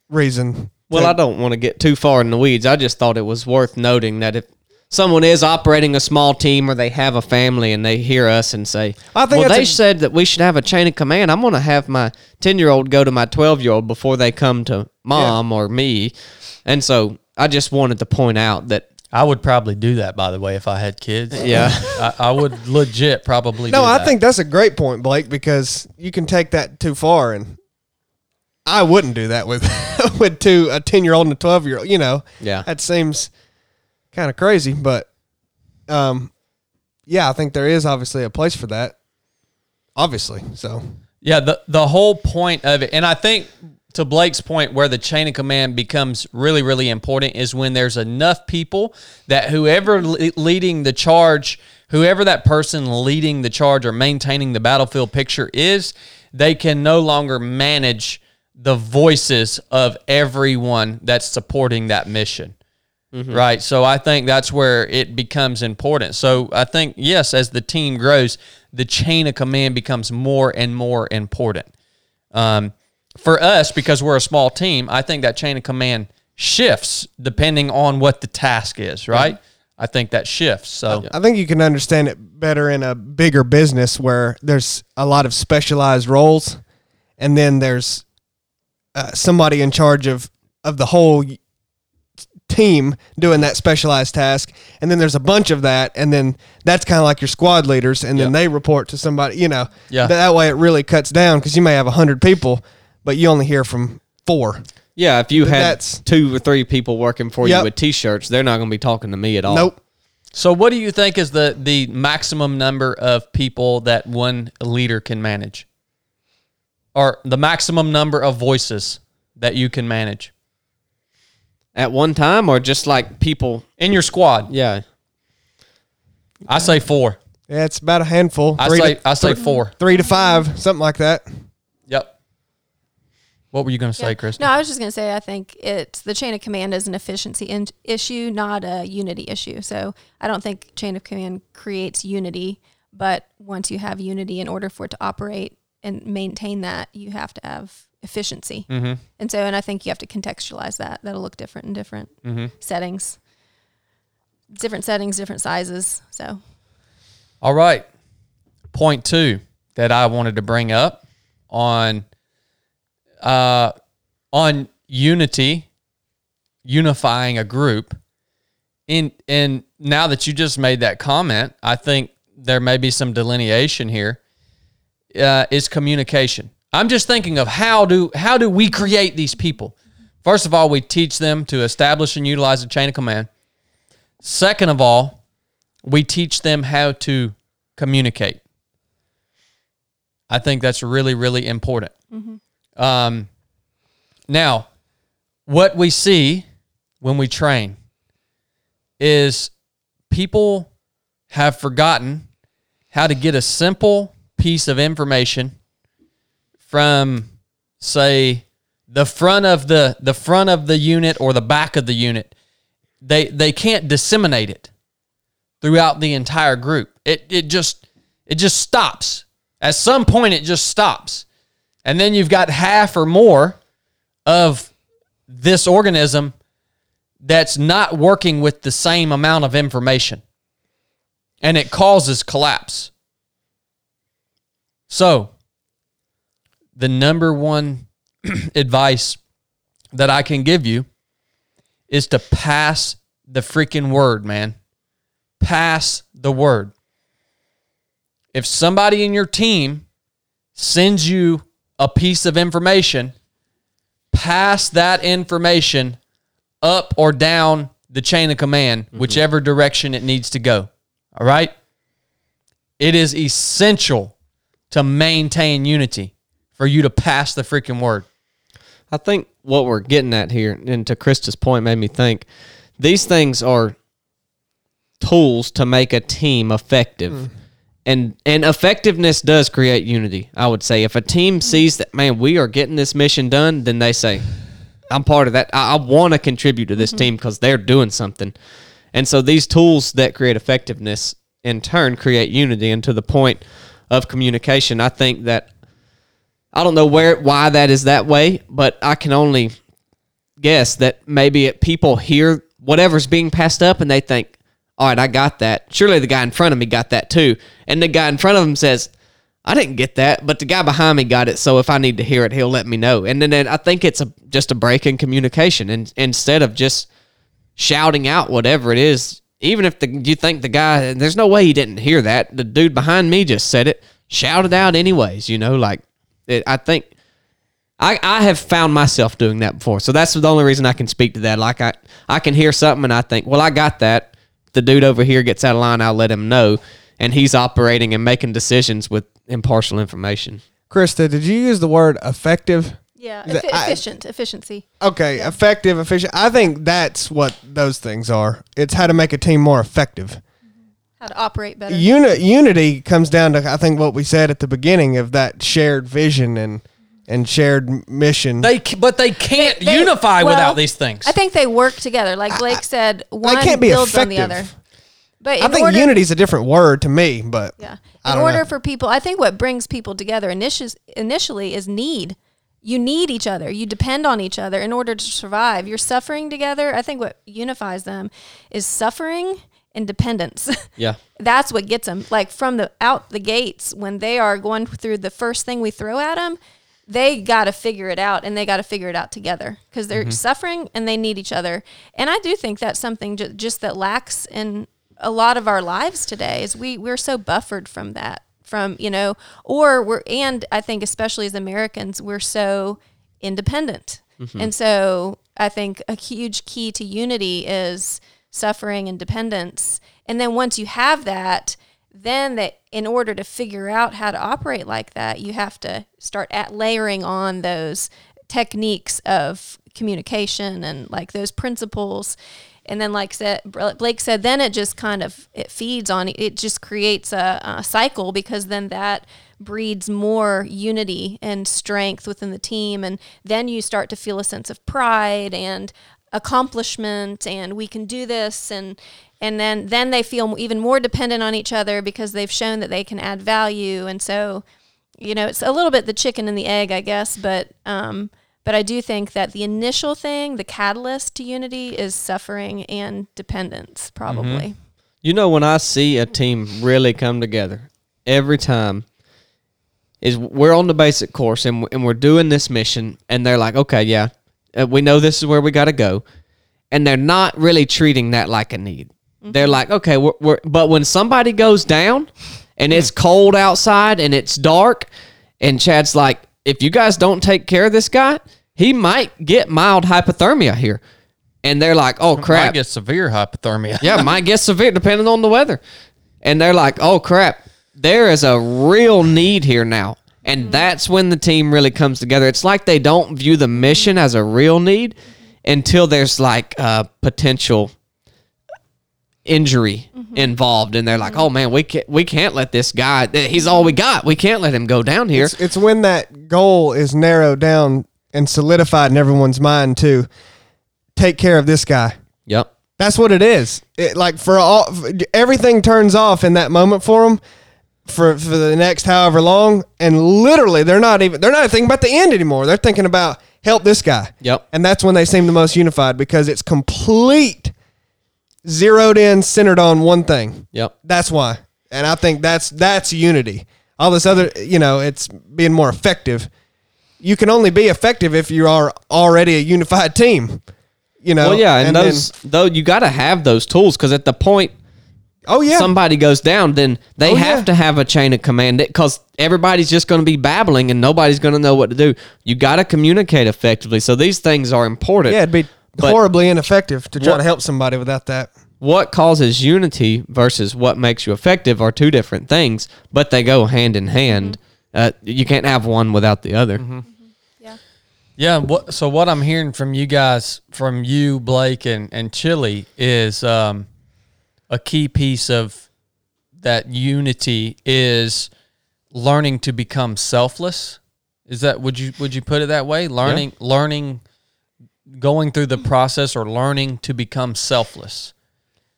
reason. Well, I don't want to get too far in the weeds. I just thought it was worth noting that if someone is operating a small team or they have a family and they hear us and say, I think "Well, they a- said that we should have a chain of command," I'm going to have my ten year old go to my twelve year old before they come to mom or me, and so I just wanted to point out that I would probably do that, by the way, if I had kids. Yeah. I, I would legit probably. No, do I think that's a great point, Blake, because you can take that too far, and I wouldn't do that with with two a ten year old and a twelve year old. You know, Yeah. that seems kind of crazy, but um, yeah, I think there is obviously a place for that. Obviously, so Yeah, the the whole point of it, and I think to Blake's point, where the chain of command becomes really, really important is when there's enough people that whoever le- leading the charge, whoever that person leading the charge or maintaining the battlefield picture is, they can no longer manage the voices of everyone that's supporting that mission. Right. So I think that's where it becomes important. So I think, yes, as the team grows, the chain of command becomes more and more important. Um, for us, because we're a small team, I think that chain of command shifts depending on what the task is, right? I think that shifts. So I think you can understand it better in a bigger business where there's a lot of specialized roles, and then there's uh, somebody in charge of of the whole team doing that specialized task, and then there's a bunch of that, and then that's kind of like your squad leaders, and then Yeah. they report to somebody. You know, Yeah. That, that way it really cuts down because you may have hundred people, but you only hear from four. Yeah, if you had that's- two or three people working for Yep. you with t-shirts, they're not going to be talking to me at all. Nope. So, what do you think is the the maximum number of people that one leader can manage, or the maximum number of voices that you can manage At one time, or just like people. in your squad? Yeah, I say four. Yeah, it's about a handful. I Three say to, I say four. three to five, something like that. Yep. What were you going to say, Yeah. Chris? No, I was just going to say I think it's the chain of command is an efficiency in- issue, not a unity issue. So I don't think chain of command creates unity, but once you have unity, in order for it to operate and maintain that, you have to have efficiency. Mm-hmm. And so, and I think you have to contextualize that. That'll look different in different settings, different settings, different sizes. So All right. Point two that I wanted to bring up on uh, on unity, unifying a group. In and now that you just made that comment, I think there may be some delineation here. Uh, is communication. I'm just thinking of how do how do we create these people? First of all, we teach them to establish and utilize a chain of command. Second of all, we teach them how to communicate. I think that's really, really important. Um, now, what we see when we train is people have forgotten how to get a simple piece of information from, say, the front of the the front of the unit or the back of the unit. They they can't disseminate it throughout the entire group. It it just it just stops. At some point it just stops. And then you've got half or more of this organism that's not working with the same amount of information. And it causes collapse. So, the number one advice that I can give you is to pass the freaking word, man pass the word. If somebody in your team sends you a piece of information, pass that information up or down the chain of command, mm-hmm. whichever direction it needs to go. All right? It is essential to maintain unity for you to pass the freaking word. I think what we're getting at here, and to Krista's point, made me think these things are tools to make a team effective. Mm. And and effectiveness does create unity. I would say if a team sees that man, we are getting this mission done, then they say, "I'm part of that. I, I want to contribute to this mm-hmm. team because they're doing something." And so these tools that create effectiveness in turn create unity. And to the point of communication, I think that I don't know where why that is that way, but I can only guess that maybe it, people hear whatever's being passed up and they think, "All right, I got that." Surely the guy in front of me got that too, and the guy in front of him says, "I didn't get that, but the guy behind me got it. So if I need to hear it, he'll let me know." And then then I think it's a just a break in communication, and instead of just shouting out whatever it is, even if the you think the guy, there's no way he didn't hear that. The dude behind me just said it. Shout it out anyways. You know, like it, I think I, I have found myself doing that before. So that's the only reason I can speak to that. Like I, I can hear something and I think, well, I got that. The dude over here gets out of line, I'll let him know. And he's operating and making decisions with impartial information. Krista, did you use the word effective? yeah, The- effi- I- efficient, efficiency. Okay, effective, efficient. I think that's what those things are. It's how to make a team more effective. How to operate better. Uni- unity comes down to I think what we said at the beginning of that shared vision and and shared mission. They c- but they can't They- unify well, without these things. I think they work together. Like Blake said, one can't be builds on the effective. other. But I in think unity is a different word to me, but Yeah. I In don't order know. for people, I think what brings people together initially, initially is need. you need each other. You depend on each other in order to survive. You're suffering together. I think what unifies them is suffering and dependence. Yeah. That's what gets them. Like from the out the gates when they are going through the first thing we throw at them, they got to figure it out and they got to figure it out together because they're mm-hmm. suffering and they need each other. And I do think that's something ju- just that lacks in a lot of our lives today is we we're so buffered from that from you know or we're and I think especially as Americans we're so independent. Mm-hmm. And so I think a huge key to unity is suffering and dependence. And then once you have that, then that in order to figure out how to operate like that, you have to start at layering on those techniques of communication and like those principles. And then, like said Blake said, then it just kind of it feeds on it. Just creates a, a cycle because then that breeds more unity and strength within the team, and then you start to feel a sense of pride and accomplishment, and we can do this, and and then then they feel even more dependent on each other because they've shown that they can add value, and so you know it's a little bit the chicken and the egg, I guess, but um, but I do think that the initial thing, the catalyst to unity, is suffering and dependence, probably. You know, when I see a team really come together every time, is we're on the basic course and, and we're doing this mission, and they're like, okay, yeah, uh, we know this is where we got to go. And they're not really treating that like a need. They're like, okay, we're, we're, but when somebody goes down and it's cold outside and it's dark, and Chad's like, if you guys don't take care of this guy, he might get mild hypothermia here. And they're like, oh, crap. Might get severe hypothermia. Yeah, might get severe depending on the weather. And they're like, oh crap, there is a real need here now. And mm-hmm. that's when the team really comes together. It's like they don't view the mission as a real need until there's like a potential injury mm-hmm. involved. And they're like, mm-hmm. oh man, we can't, we can't let this guy, he's all we got. We can't let him go down here. It's, it's when that goal is narrowed down and solidified in everyone's mind to take care of this guy. Yep. That's what it is. It like for all everything turns off in that moment for them for for the next however long, and literally they're not even they're not thinking about the end anymore. They're thinking about help this guy. Yep. And that's when they seem the most unified because it's complete zeroed in, centered on one thing. Yep. That's why. And I think that's that's unity. All this other, you know, it's being more effective. You can only be effective if you are already a unified team. You know. Well, yeah. And, then- those, though, you got to have those tools because at the point oh yeah. somebody goes down, then they Oh, have yeah. to have a chain of command because everybody's just going to be babbling and nobody's going to know what to do. You got to communicate effectively. So these things are important. yeah, it'd be But- horribly ineffective to try What- to help somebody without that. What causes unity versus what makes you effective are two different things, but they go hand in hand. Uh, you can't have one without the other. Yeah. Yeah. What, so what I'm hearing from you guys, from you, Blake, and and Chili, is um, a key piece of that unity is learning to become selfless. Is that would you would you put it that way? Learning learning going through the process or learning to become selfless.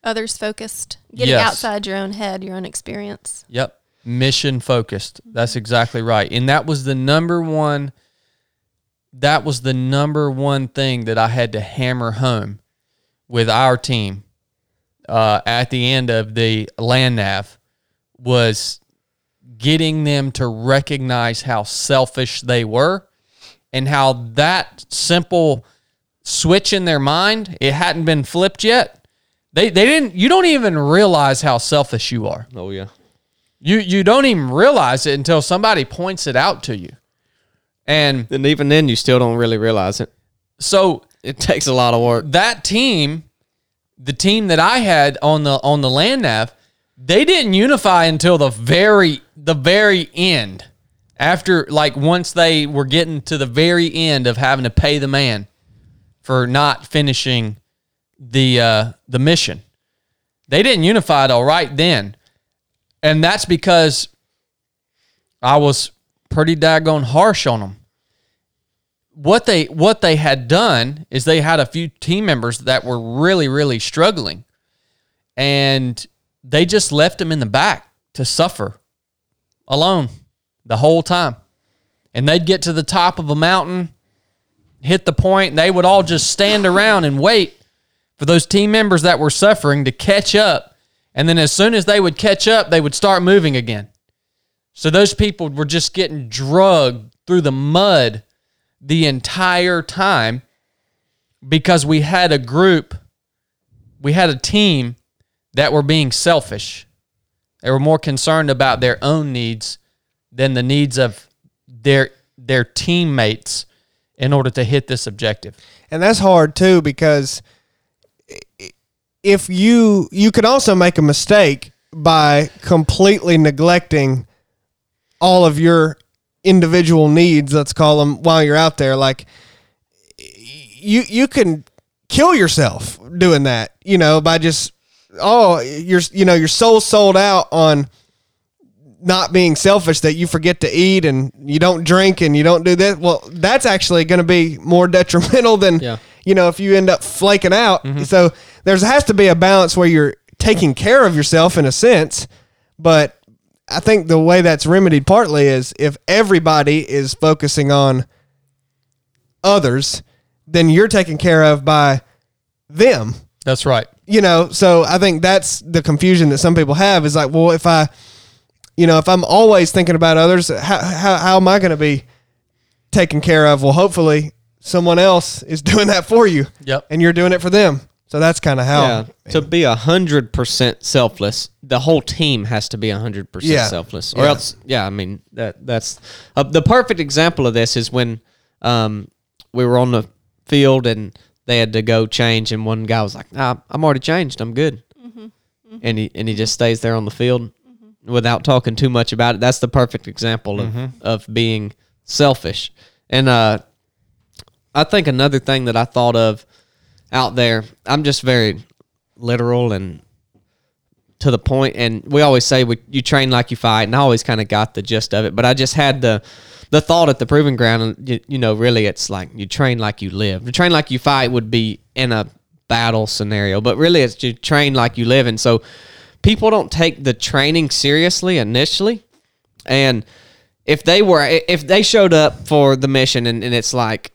Others focused, getting Yes. outside your own head, your own experience. Yep. Mission focused. That's exactly right. And that was the number one that was the number one thing that I had to hammer home with our team uh, at the end of the land nav was getting them to recognize how selfish they were and how that simple switch in their mind it hadn't been flipped yet they, they didn't you don't even realize how selfish you are Oh yeah. you you don't even realize it until somebody points it out to you. And And even then, you still don't really realize it. so It takes a lot of work. that team, the team that I had on the on the land nav, they didn't unify until the very the very end. After like once they were getting to the very end of having to pay the man for not finishing the uh, the mission. They didn't unify it all right then. And that's because I was pretty daggone harsh on them. What they what they had done is they had a few team members that were really really struggling, and they just left them in the back to suffer alone the whole time. and they'd get to the top of a mountain, hit the point, and they would all just stand around and wait for those team members that were suffering to catch up. And then as soon as they would catch up, they would start moving again. So those people were just getting drugged through the mud the entire time because we had a group, we had a team that were being selfish. They were more concerned about their own needs than the needs of their their teammates in order to hit this objective. and that's hard too because if you you can also make a mistake by completely neglecting all of your individual needs let's call them while you're out there like you you can kill yourself doing that you know by just oh you're you know your soul sold out on not being selfish that you forget to eat and you don't drink and you don't do this. Well, that's actually going to be more detrimental than Yeah. you know if you end up flaking out. Mm-hmm. So there's has to be a balance where you're taking care of yourself in a sense, but I think the way that's remedied partly is if everybody is focusing on others, then you're taken care of by them That's right. you know, so I think that's the confusion that some people have is like, well, if I, you know, if I'm always thinking about others, how, how, how am I going to be taken care of? Well, hopefully someone else is doing that for you. Yep. And you're doing it for them. So that's kind of how. Yeah, to be a hundred percent selfless, the whole team has to be a hundred percent selfless, or Yeah. else, yeah. I mean, that that's uh, the perfect example of this is when um, we were on the field and they had to go change, and one guy was like, nah, "I'm already changed. I'm good," and he and he just stays there on the field without talking too much about it. That's the perfect example of of being selfish, and uh, I think another thing that I thought of out there, I'm just very literal and to the point and we always say we, you train like you fight and I always kind of got the gist of it but I just had the the thought at the proving ground and you, you know really it's like you train like you live. You train like you fight would be in a battle scenario but really it's you train like you live and so people don't take the training seriously initially and if they were if they showed up for the mission and, and it's like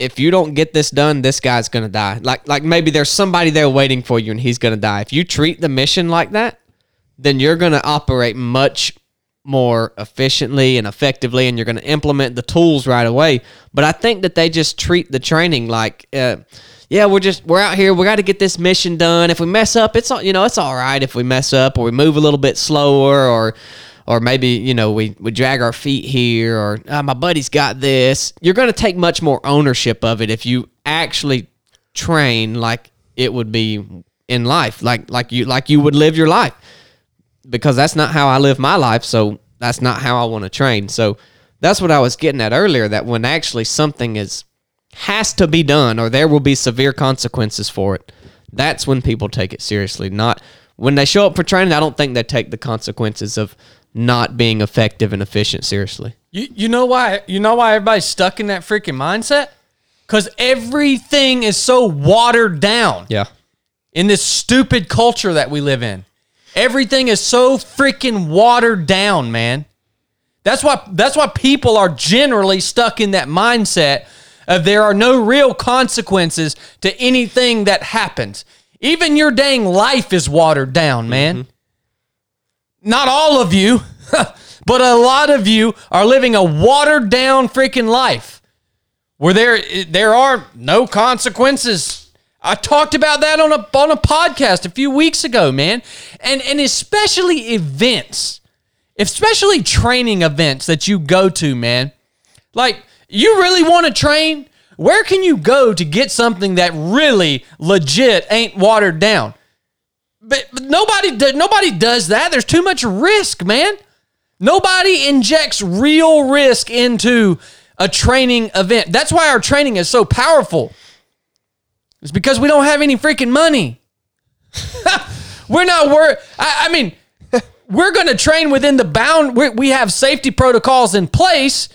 if you don't get this done, this guy's gonna die. Like like maybe there's somebody there waiting for you and he's gonna die. If you treat the mission like that, then you're gonna operate much more efficiently and effectively and you're gonna implement the tools right away. But I think that they just treat the training like uh, yeah, we're just we're out here. We got to get this mission done. If we mess up, it's all you know. It's all right if we mess up or we move a little bit slower or or maybe you know we, we drag our feet here or "Ah, my buddy's got this. You're going to take much more ownership of it if you actually train like it would be in life like like you like you would live your life. Because that's not how I live my life so that's not how I want to train. So that's what I was getting at earlier that when actually something is has to be done or there will be severe consequences for it that's when people take it seriously not when they show up for training I don't think they take the consequences of not being effective and efficient seriously You you know why you know why everybody's stuck in that freaking mindset? Cuz everything is so watered down yeah in this stupid culture that we live in. Everything is so freaking watered down, man. That's why that's why people are generally stuck in that mindset of there are no real consequences to anything that happens. Even your dang life is watered down, man. Mm-hmm. Not all of you, but a lot of you are living a watered down freaking life where there there are no consequences. I talked about that on a on a podcast a few weeks ago, man. And and especially events, especially training events that you go to, man. Like you really want to train? Where can you go to get something that really legit ain't watered down? But, nobody nobody does that. There's too much risk, man. Nobody injects real risk into a training event. That's why our training is so powerful. It's because we don't have any freaking money. we're not worried. I, I mean, we're going to train within the bound. we we have safety protocols in place.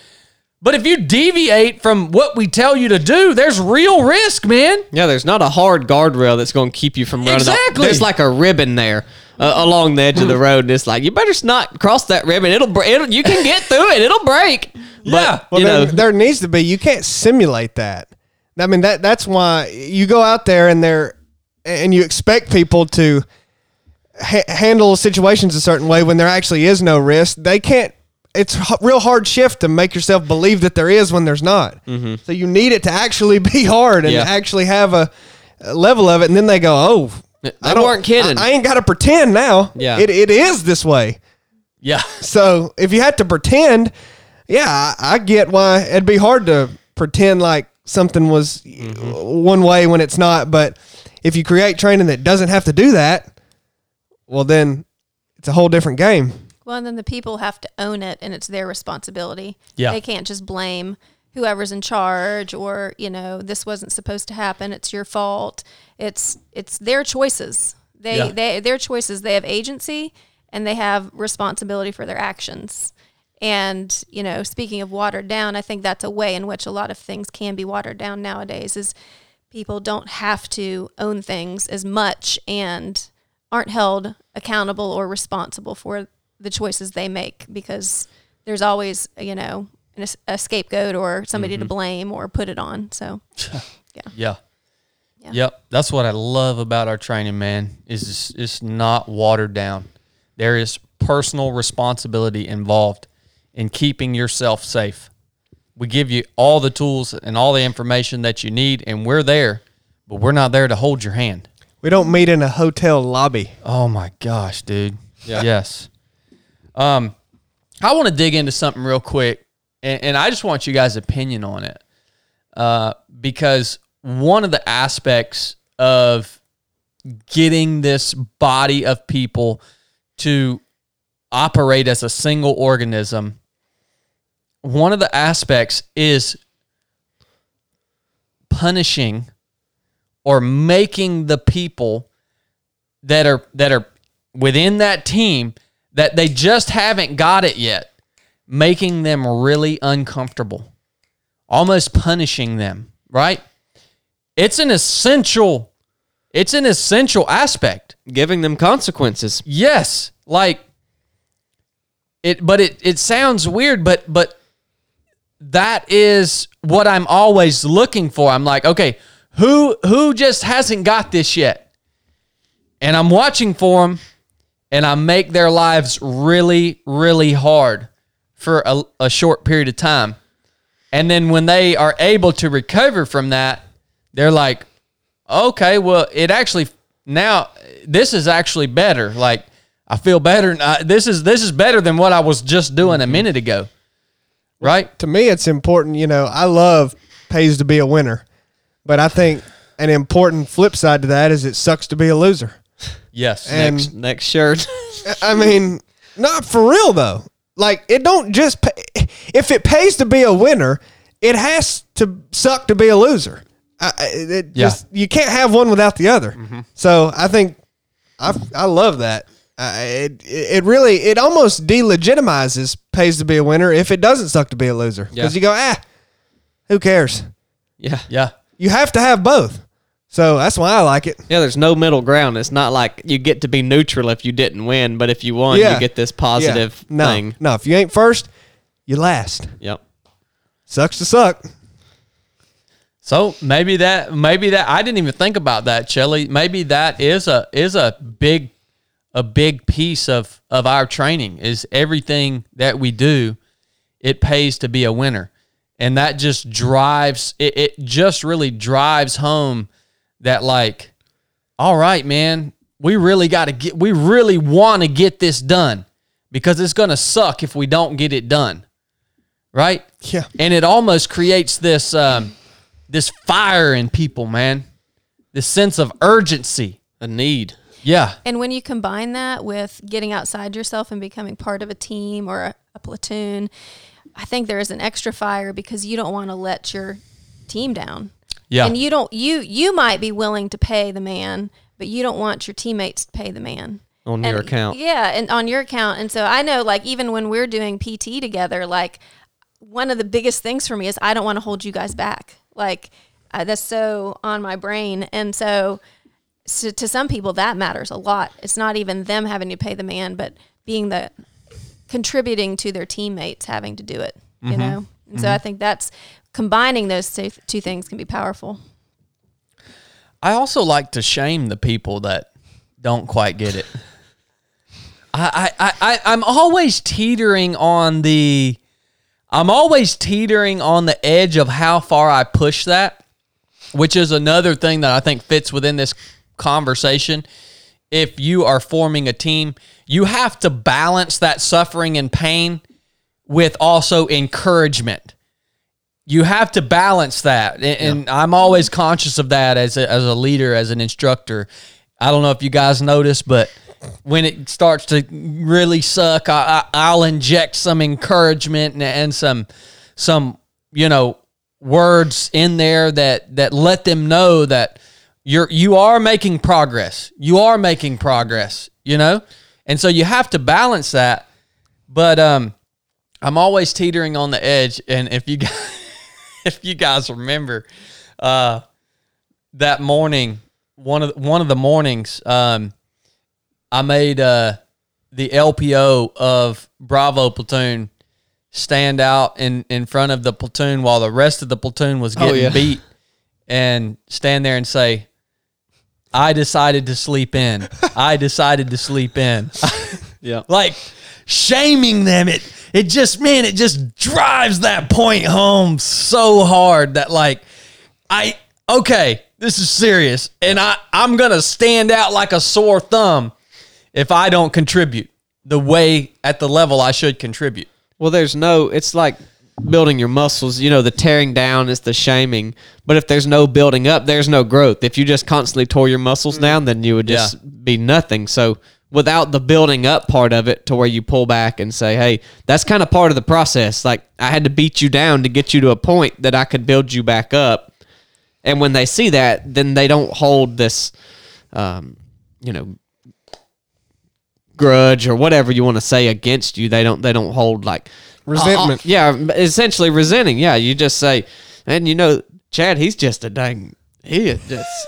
But if you deviate from what we tell you to do, there's real risk, man. Yeah, there's not a hard guardrail that's going to keep you from running. off. Exactly. There's like a ribbon there uh, along the edge of the road, and it's like you better not cross that ribbon. It'll, br- it'll you can get through it. It'll break, Yeah. Well, you there, know, there needs to be. You can't simulate that. I mean that that's why you go out there and they're and you expect people to ha- handle situations a certain way when there actually is no risk. They can't. It's a real hard shift to make yourself believe that there is when there's not. Mm-hmm. So you need it to actually be hard and Yeah. actually have a, a level of it. And then they go, "Oh, They weren't kidding. I, I ain't got to pretend now. Yeah. it, it is this way." Yeah. So if you had to pretend, yeah, I, I get why it'd be hard to pretend like something was mm-hmm. one way when it's not. But if you create training that doesn't have to do that, well, then it's a whole different game. Well, and then the people have to own it, and it's their responsibility. Yeah. they can't just blame whoever's in charge, or you know, this wasn't supposed to happen. It's your fault. It's it's their choices. They Yeah. they their choices. They have agency, and they have responsibility for their actions. And you know, speaking of watered down, I think that's a way in which a lot of things can be watered down nowadays. Is people don't have to own things as much and aren't held accountable or responsible for the choices they make because there's always you know an, es- a scapegoat or somebody to mm-hmm. blame or put it on so Yeah. Yeah. Yep. That's what I love about our training, man. Is it's, it's not watered down. There is personal responsibility involved in keeping yourself safe. We give you all the tools and all the information that you need, and we're there, but we're not there to hold your hand. We don't meet in a hotel lobby. Oh my gosh, dude. Yes. Um, I want to dig into something real quick, and, and I just want you guys' opinion on it, uh, because one of the aspects of getting this body of people to operate as a single organism, one of the aspects is punishing or making the people that are that are within that team that they just haven't got it yet making them really uncomfortable almost punishing them right? It's an essential it's an essential aspect. Giving them consequences. yes like it but it it sounds weird but but that is what i'm always looking for. I'm like okay who who just hasn't got this yet? And i'm watching for them and i make their lives really really hard for a, a short period of time. And then when they are able to recover from that they're like okay well it actually now this is actually better. Like i feel better. Uh, this is this is better than what i was just doing a minute ago. Right? to me, it's important. You know, I love pays to be a winner, but I think an important flip side to that is it sucks to be a loser. Yes And Next, next shirt. I mean, not for real though. Like it don't just pay, if it pays to be a winner, it has to suck to be a loser. I, I- it Yeah. just you can't have one without the other. So I think I I love that. Uh, it it really it almost delegitimizes pays to be a winner if it doesn't suck to be a loser because Yeah. you go ah who cares yeah. yeah you have to have both so that's why I like it Yeah, there's no middle ground. It's not like you get to be neutral if you didn't win, but if you won, Yeah. you get this Yeah. positive no thing. no if you ain't first you last Yep. sucks to suck So maybe that maybe that I didn't even think about that, Shelly. Maybe that is a is a big a big piece of of our training is everything that we do, it pays to be a winner. And that just drives it, it just really drives home that like, all right, man, we really gotta get we really wanna get this done because it's gonna suck if we don't get it done. Right? yeah and it almost creates this um, this fire in people, man. This sense of urgency. A need. Yeah, And when you combine that with getting outside yourself and becoming part of a team or a, a platoon, I think there is an extra fire because you don't want to let your team down. Yeah, And you don't you you might be willing to pay the man, but you don't want your teammates to pay the man. On your account. Yeah, and on your account. And so I know like even when we're doing PT together, like one of the biggest things for me is I don't want to hold you guys back. Like uh, that's so on my brain. And so, so to some people that matters a lot. It's not even them having to pay the man, but being the contributing to their teammates having to do it, you know? And so I mm-hmm. think that's combining those two, two things can be powerful. I also like to shame the people that don't quite get it. I, I, I, I'm always teetering on the I'm always teetering on the edge of how far I push that, which is another thing that I think fits within this conversation. If you are forming a team, you have to balance that suffering and pain with also encouragement. You have to balance that and, and i'm always conscious of that as a, as a leader as an instructor. I don't know if you guys notice but when it starts to really suck I, I, i'll inject some encouragement and, and some some you know words in there that that let them know that you're you are making progress. You are making progress you know? And so you have to balance that but um i'm always teetering on the edge and if you guys if you guys remember, uh, that morning, one of the, one of the mornings, um, I made uh, the LPO of Bravo platoon stand out in in front of the platoon while the rest of the platoon was getting yeah. beat, and stand there and say, "I decided to sleep in. I decided to sleep in." Yeah. like shaming them it it just man it just drives that point home so hard that like i okay this is serious and i i'm gonna stand out like a sore thumb if i don't contribute the way at the level i should contribute Well, there's no. It's like building your muscles. You know, the tearing down is the shaming. But if there's no building up, there's no growth. If you just constantly tore your muscles mm-hmm. down, then you would just Yeah. be nothing. So without the building up part of it, to where you pull back and say, "Hey, that's kind of part of the process." Like I had to beat you down to get you to a point that I could build you back up. And when they see that, then they don't hold this, um, you know, grudge or whatever you want to say against you. They don't. They don't hold like Resentment. uh, uh, yeah, essentially resenting. Yeah, you just say, and you know, Chad, he's just a dang. He is just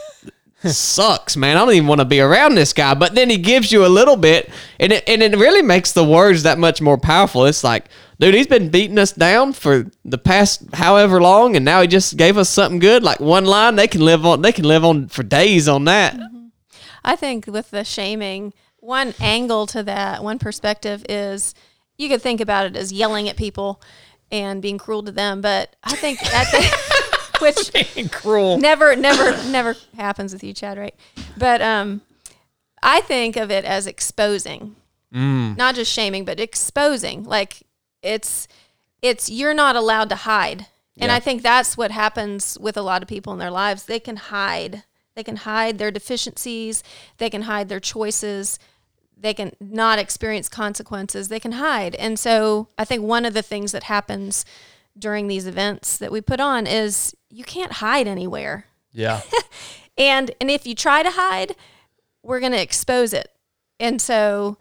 sucks, man. I don't even want to be around this guy. But then he gives you a little bit, and it and it really makes the words that much more powerful. It's like, dude, he's been beating us down for the past however long, and now he just gave us something good. Like one line, they can live on. They can live on for days on that. Mm-hmm. I think with the shaming, one angle to that, one perspective is you could think about it as yelling at people and being cruel to them, but I think that which cruel never never never happens with you, Chad, right? But um I think of it as exposing. Not just shaming, but exposing. Like it's it's you're not allowed to hide. And Yeah. I think that's what happens with a lot of people in their lives. They can hide. They can hide their deficiencies, they can hide their choices, they can not experience consequences. They can hide. And so I think one of the things that happens during these events that we put on is you can't hide anywhere. yeah And and if you try to hide, we're going to expose it. And so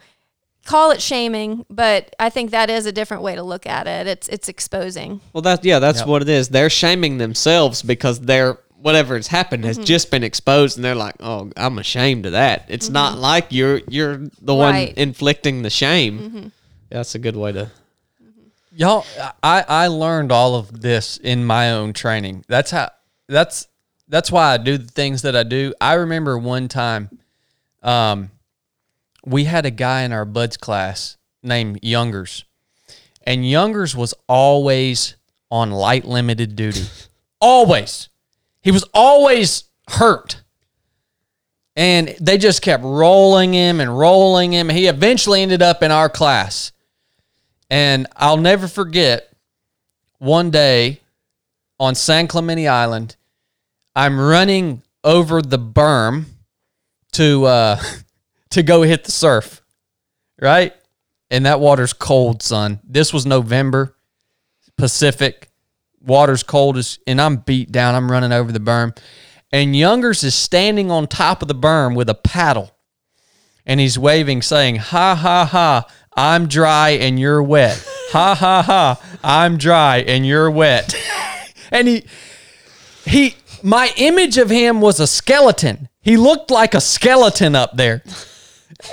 call it shaming, but I think that is a different way to look at it. It's it's exposing. Well, that yeah, that's what it is. They're shaming themselves because they're whatever has happened has mm-hmm. just been exposed, and they're like, "Oh, I'm ashamed of that." It's not mm-hmm. like you're you're the one inflicting the shame. Mm-hmm. That's a good way to. Y'all i i learned all of this in my own training. That's how that's that's why i do the things that i do. I remember one time um we had a guy in our BUD/S class named youngers and youngers was always on light limited duty. Always. He was always hurt. And they just kept rolling him and rolling him. He eventually ended up in our class and I'll never forget one day on San Clemente Island, I'm running over the berm to uh, to go hit the surf, right? And that water's cold, son. This was November, Pacific. Water's cold as, and I'm beat down. I'm running over the berm, and Youngers is standing on top of the berm with a paddle and he's waving, saying, Ha ha ha, I'm dry and you're wet. Ha ha ha, I'm dry and you're wet. and he, he, my image of him was a skeleton. He looked like a skeleton up there.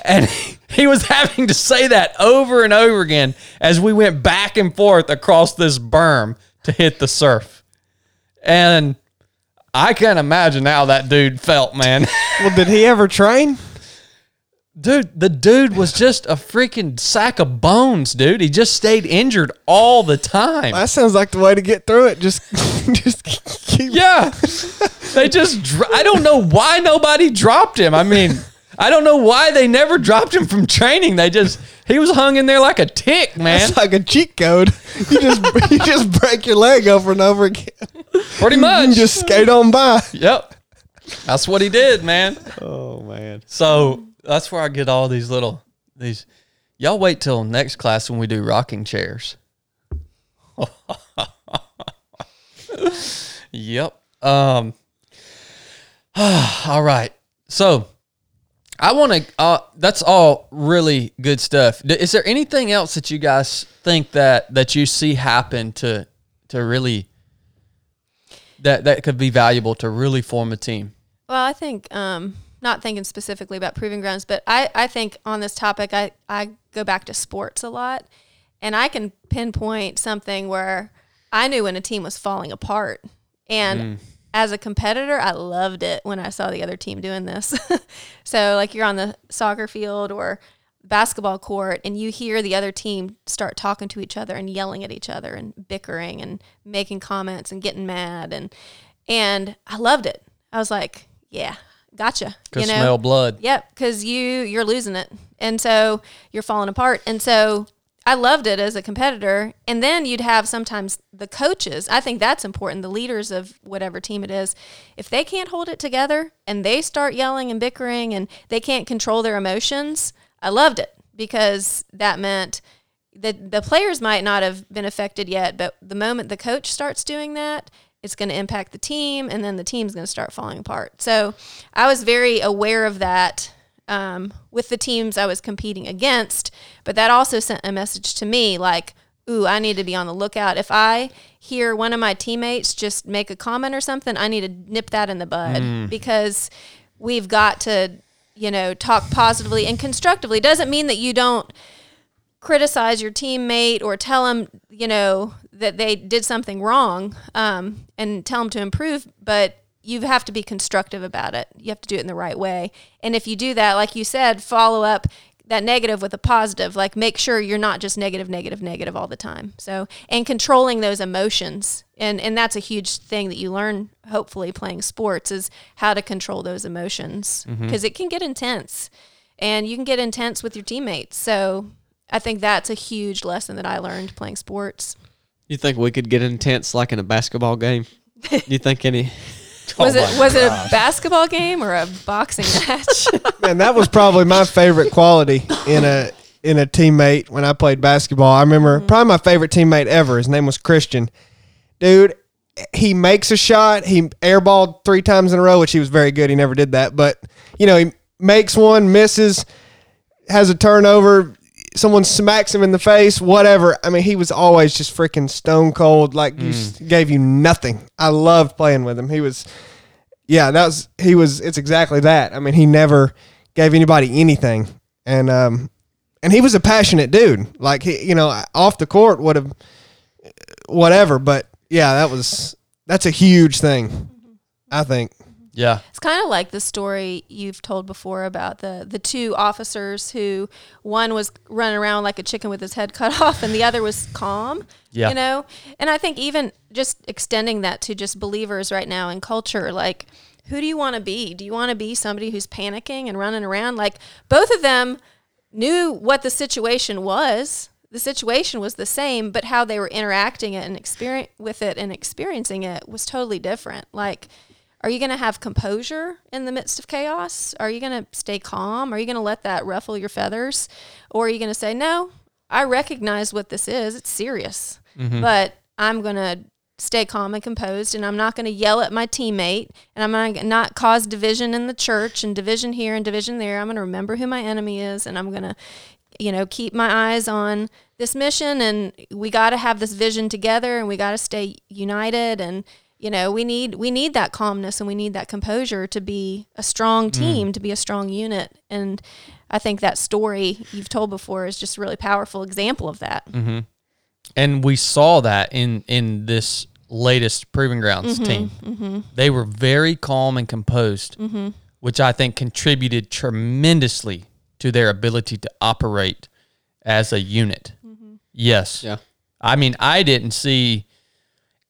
And he was having to say that over and over again as we went back and forth across this berm to hit the surf. And I can't imagine how that dude felt, man. Well, did he ever train? dude, the dude was just a freaking sack of bones, dude. He just stayed injured all the time. That sounds like the way to get through it. Just, just keep. Yeah. they just, dr- I don't know why nobody dropped him. I mean, I don't know why they never dropped him from training. They just, he was hung in there like a tick, man. It's like a cheat code. You just, you just break your leg over and over again. Pretty You much. just skate on by. yep. That's what he did, man. Oh man. So that's where I get all these little, these, y'all wait till next class when we do rocking chairs. yep. Um, all right. So I want to, uh, that's all really good stuff. Is there anything else that you guys think that, that you see happen to, to really, that, that could be valuable to really form a team? Well, I think um, not thinking specifically about proving grounds, but I, I think on this topic, I, I go back to sports a lot, and I can pinpoint something where I knew when a team was falling apart, and mm. as a competitor, I loved it when I saw the other team doing this. so, like you're on the soccer field or basketball court and you hear the other team start talking to each other and yelling at each other and bickering and making comments and getting mad and and I loved it. I was like, yeah, gotcha. Could smell blood. Yep, because you you're losing it, and so you're falling apart. And so I loved it as a competitor. And then you'd have sometimes the coaches. I think that's important. The leaders of whatever team it is, if they can't hold it together and they start yelling and bickering and they can't control their emotions, I loved it because that meant that the players might not have been affected yet, but the moment the coach starts doing that, it's going to impact the team, and then the team's going to start falling apart. So I was very aware of that um, with the teams I was competing against, but that also sent a message to me like, ooh, I need to be on the lookout. If I hear one of my teammates just make a comment or something, I need to nip that in the bud because we've got to, you know, talk positively and constructively. Doesn't mean that you don't criticize your teammate or tell them, you know, that they did something wrong um, and tell them to improve, but you have to be constructive about it. You have to do it in the right way. And if you do that, like you said, follow up that negative with a positive, like make sure you're not just negative, negative, negative all the time. So, and controlling those emotions. And, and that's a huge thing that you learn, hopefully, playing sports is how to control those emotions because it can get intense and you can get intense with your teammates. So, I think that's a huge lesson that I learned playing sports. You think we could get intense like in a basketball game? you think any? Was Oh it my was it a basketball game or a boxing match? Man, that was probably my favorite quality in a in a teammate when I played basketball. I remember mm-hmm. probably my favorite teammate ever. His name was Christian. Dude, he makes a shot. He airballed three times in a row, which he was very good. He never did that, but you know he makes one, misses, has a turnover. Someone smacks him in the face, whatever. I mean, he was always just freaking stone cold. Like, you gave you nothing. I loved playing with him. He was, yeah, that was he was. It's exactly that. I mean, he never gave anybody anything, and um, and he was a passionate dude. Like he, you know, off the court would have, whatever. But yeah, that was that's a huge thing. I think. Yeah. It's kind of like the story you've told before about the the two officers who one was running around like a chicken with his head cut off and the other was calm. Yeah. You know? And I think even just extending that to just believers right now in culture, like who do you want to be? Do you want to be somebody who's panicking and running around? Like both of them knew what the situation was. The situation was the same, but how they were interacting it and experience with it and experiencing it was totally different. Like are you going to have composure in the midst of chaos? Are you going to stay calm? Are you going to let that ruffle your feathers? Or are you going to say, no, I recognize what this is. It's serious, mm-hmm. but I'm going to stay calm and composed and I'm not going to yell at my teammate and I'm not going to not cause division in the church and division here and division there. I'm going to remember who my enemy is and I'm going to you know, keep my eyes on this mission and we got to have this vision together and we got to stay united and you know, we need we need that calmness and we need that composure to be a strong mm. team, to be a strong unit. And I think that story you've told before is just a really powerful example of that. Mm-hmm. and we saw that in in this latest proving grounds mm-hmm. team. Mm-hmm. They were very calm and composed, which I think contributed tremendously to their ability to operate as a unit. Yes. Yeah. I mean, I didn't see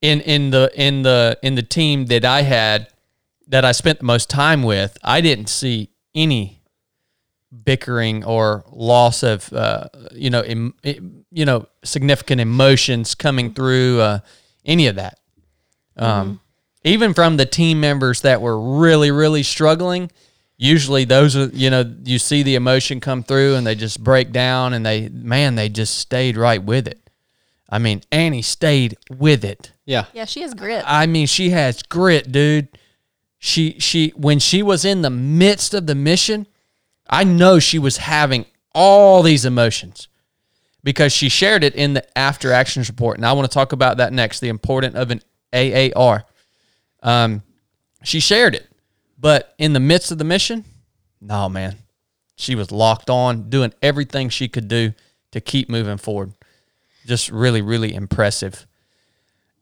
in in the in the in the team that I had that I spent the most time with. I didn't see any bickering or loss of uh, you know em, you know significant emotions coming through uh, any of that. Um, Even from the team members that were really really struggling, usually those are you know you see the emotion come through and they just break down and they man they just stayed right with it. I mean Annie stayed with it. Yeah. Yeah, she has grit. I mean, she has grit, dude. She she when she was in the midst of the mission, I know she was having all these emotions because she shared it in the after actions report, and I want to talk about that next. The importance of an AAR. Um, she shared it, but in the midst of the mission, no man, she was locked on, doing everything she could do to keep moving forward. Just really, really impressive.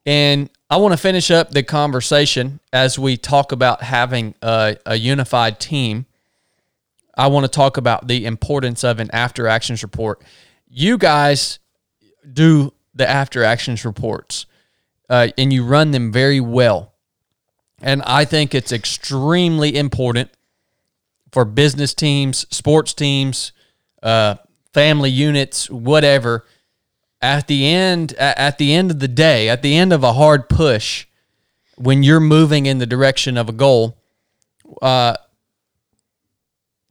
And I want to finish up the conversation as we talk about having a, a unified team. I want to talk about the importance of an after actions report. You guys do the after actions reports uh, and you run them very well. And I think it's extremely important for business teams, sports teams, uh, family units, whatever. At the end, at the end of the day, at the end of a hard push, when you're moving in the direction of a goal, uh,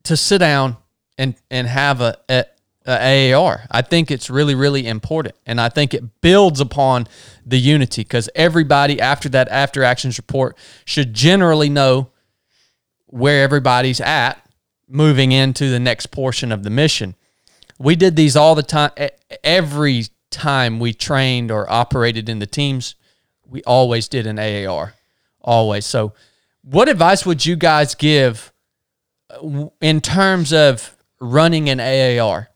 to sit down and and have a, a, a AAR. I think it's really really important, and I think it builds upon the unity because everybody after that after actions report should generally know where everybody's at moving into the next portion of the mission. We did these all the time. Every time we trained or operated in the teams, we always did an AAR, always. So, what advice would you guys give uh, in terms of running an AAR?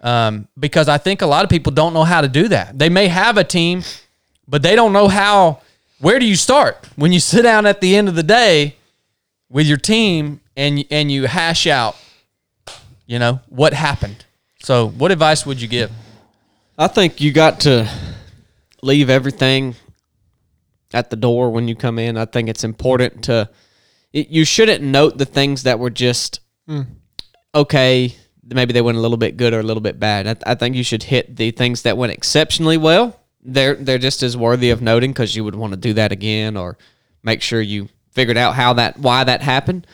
Um, because I think a lot of people don't know how to do that. They may have a team, but they don't know how. Where do you start when you sit down at the end of the day with your team and and you hash out, you know, what happened? So, what advice would you give? I think you got to leave everything at the door when you come in. I think it's important to. It, you shouldn't note the things that were just mm. okay. Maybe they went a little bit good or a little bit bad. I, I think you should hit the things that went exceptionally well. They're they're just as worthy of noting because you would want to do that again or make sure you figured out how that why that happened.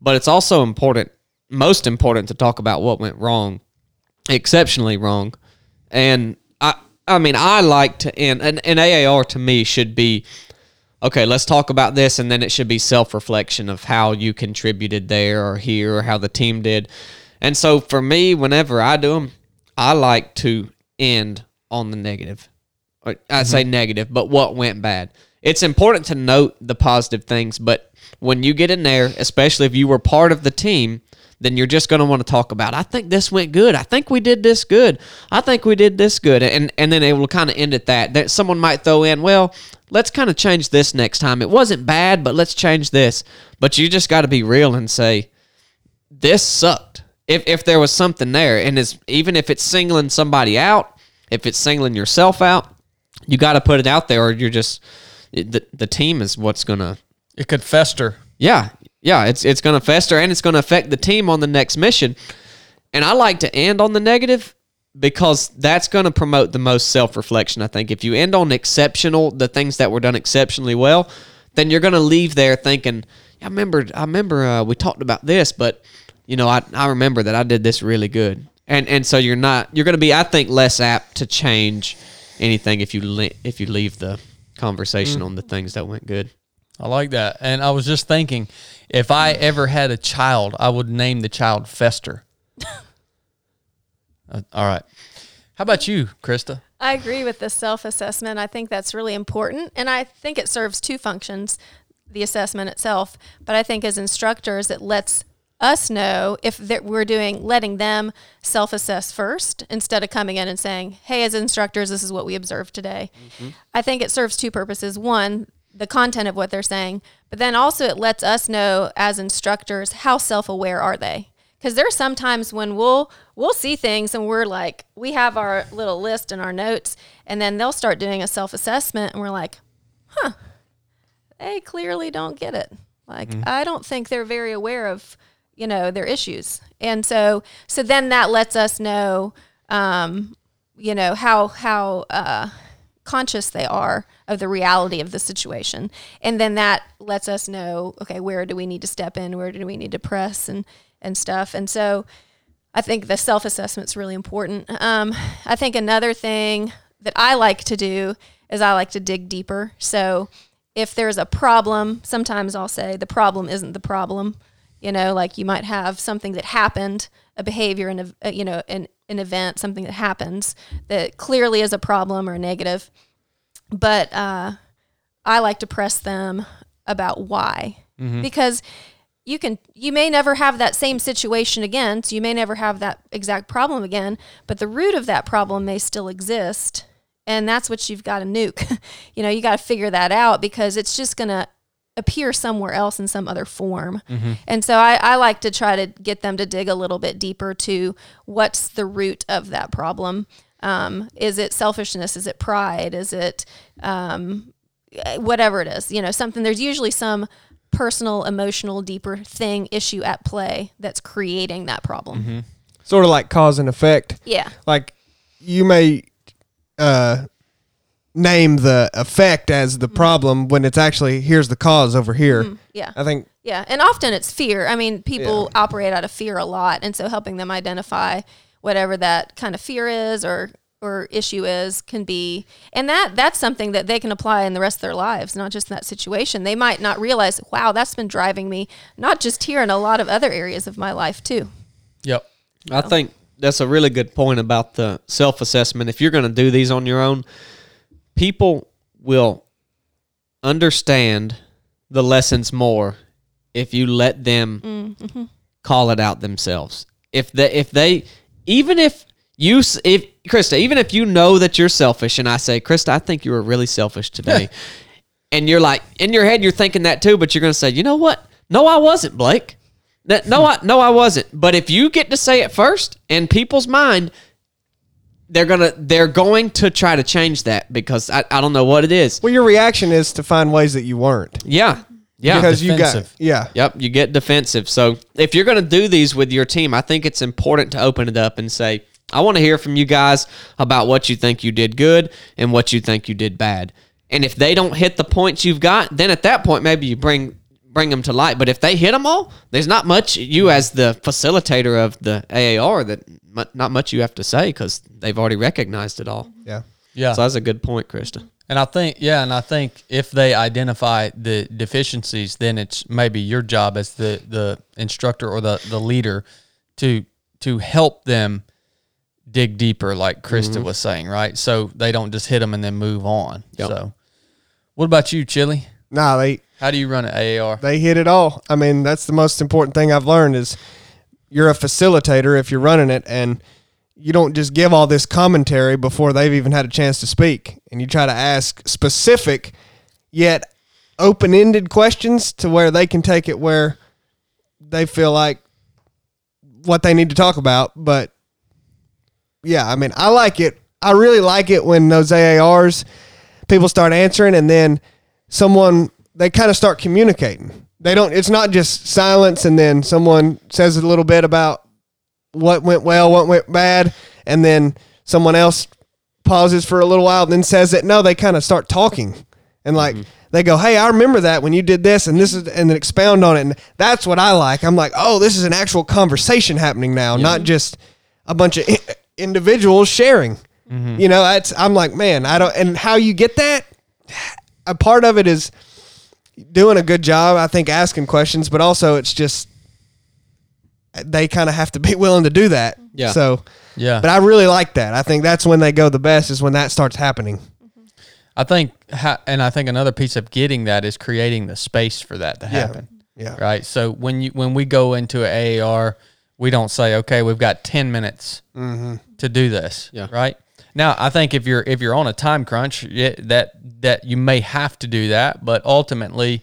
But it's also important, most important, to talk about what went wrong, exceptionally wrong. And I I mean I like to end an, an AAR to me should be okay, let's talk about this and then it should be self-reflection of how you contributed there or here or how the team did. And so for me whenever I do them, I like to end on the negative. I say mm-hmm. negative, but what went bad. It's important to note the positive things, but when you get in there, especially if you were part of the team, then you're just going to want to talk about. I think this went good. I think we did this good. I think we did this good, and and then it will kind of end at that. That someone might throw in, well, let's kind of change this next time. It wasn't bad, but let's change this. But you just got to be real and say, this sucked. If if there was something there, and it's even if it's singling somebody out, if it's singling yourself out, you got to put it out there, or you're just the the team is what's gonna It could fester. yeah, yeah, it's it's going to fester and it's going to affect the team on the next mission. And I like to end on the negative because that's going to promote the most self-reflection, I think. If you end on exceptional, the things that were done exceptionally well, then you're going to leave there thinking, I remember I remember uh, we talked about this, but you know, I I remember that I did this really good. And and so you're not you're going to be I think less apt to change anything if you le- if you leave the conversation on the things that went good. I like that. And I was just thinking, if I ever had a child, I would name the child Fester. Uh, all right. How about you, Krista? I agree with the self assessment. I think that's really important. And I think it serves two functions the assessment itself, but I think as instructors, it lets us know if that we're doing letting them self-assess first instead of coming in and saying, "Hey, as instructors, this is what we observed today." I think it serves two purposes. One, the content of what they're saying, but then also it lets us know as instructors how self-aware are they? Because there's sometimes when we'll we'll see things and we're like, we have our little list and our notes, and then they'll start doing a self-assessment, and we're like, "Huh, they clearly don't get it." Like I don't think they're very aware of you know their issues, and so so then that lets us know, um, you know how how uh, conscious they are of the reality of the situation, and then that lets us know, okay, where do we need to step in, where do we need to press, and and stuff, and so. I think the self assessment is really important. Um, I think another thing that I like to do is I like to dig deeper. So if there's a problem, sometimes I'll say the problem isn't the problem. You know, like you might have something that happened, a behavior, and a, you know, an an event, something that happens that clearly is a problem or a negative. But uh, I like to press them about why, because you can you may never have that same situation again so you may never have that exact problem again but the root of that problem may still exist and that's what you've got to nuke. You know you got to figure that out because it's just going to appear somewhere else in some other form. And so I, I like to try to get them to dig a little bit deeper to what's the root of that problem um, is it selfishness is it pride is it um, whatever it is, you know, something, there's usually some personal, emotional, deeper thing, issue at play that's creating that problem. Sort of like cause and effect. Yeah. Like you may uh, name the effect as the problem when it's actually here's the cause over here. Yeah. I think Yeah. And often it's fear. I mean, people operate out of fear a lot. And so helping them identify whatever that kind of fear is or, or issue is can be and that that's something that they can apply in the rest of their lives not just in that situation they might not realize wow that's been driving me not just here in a lot of other areas of my life too Yep. I think that's a really good point about the self assessment. If you're going to do these on your own, people will understand the lessons more if you let them mm, mm-hmm. call it out themselves. If they, if they, even if you, if Krista, even if you know that you're selfish, and I say, Krista, I think you were really selfish today, and you're like in your head, you're thinking that too, but you're going to say, you know what? No, I wasn't, Blake. That, no, I no, I wasn't. But if you get to say it first, in people's mind, they're gonna they're going to try to change that because I, I don't know what it is. well, your reaction is to find ways that you weren't Yeah, yeah. because you got yeah. Yep, you get defensive. So if you're going to do these with your team, I think it's important to open it up and say, I want to hear from you guys about what you think you did good and what you think you did bad. And if they don't hit the points you've got, then at that point maybe you bring bring them to light. But if they hit them all, there's not much you as the facilitator of the AAR that not much you have to say because they've already recognized it all. Yeah. Yeah. So that's a good point, Krista. And I think, yeah, and I think if they identify the deficiencies, then it's maybe your job as the the instructor or the the leader to to help them dig deeper, like Krista mm-hmm. was saying, right? So they don't just hit them and then move on. Yep. So, what about you, Chili? Nah, they How do you run an AAR? they hit it all. I mean, that's the most important thing I've learned is you're a facilitator if you're running it and you don't just give all this commentary before they've even had a chance to speak. And you try to ask specific yet open-ended questions to where they can take it where they feel like what they need to talk about. But yeah i mean i like it. I really like it when those AARs people start answering and then someone they kind of start communicating. They don't it's not just silence and then someone says a little bit about what went well what went bad and then someone else pauses for a little while and then says it. No they kind of start talking. And like mm-hmm. they go hey i remember that when you did this and this is and then expound on it and that's what i like. I'm like oh this is an actual conversation happening now not just a bunch of i- individuals sharing. Mm-hmm. You know that's i'm like man i don't and how you get that a part of it is doing a good job i think asking questions but also it's just they kind of have to be willing to do that Yeah. so Yeah. but i really like that i think that's when they go the best is when that starts happening mm-hmm. I think, and I think another piece of getting that is creating the space for that to happen. Yeah. Right. So when you when we go into an AAR, we don't say, okay, we've got ten minutes mm-hmm. to do this. Yeah. Right. Now, I think if you're if you're on a time crunch, yeah, that that you may have to do that, but ultimately,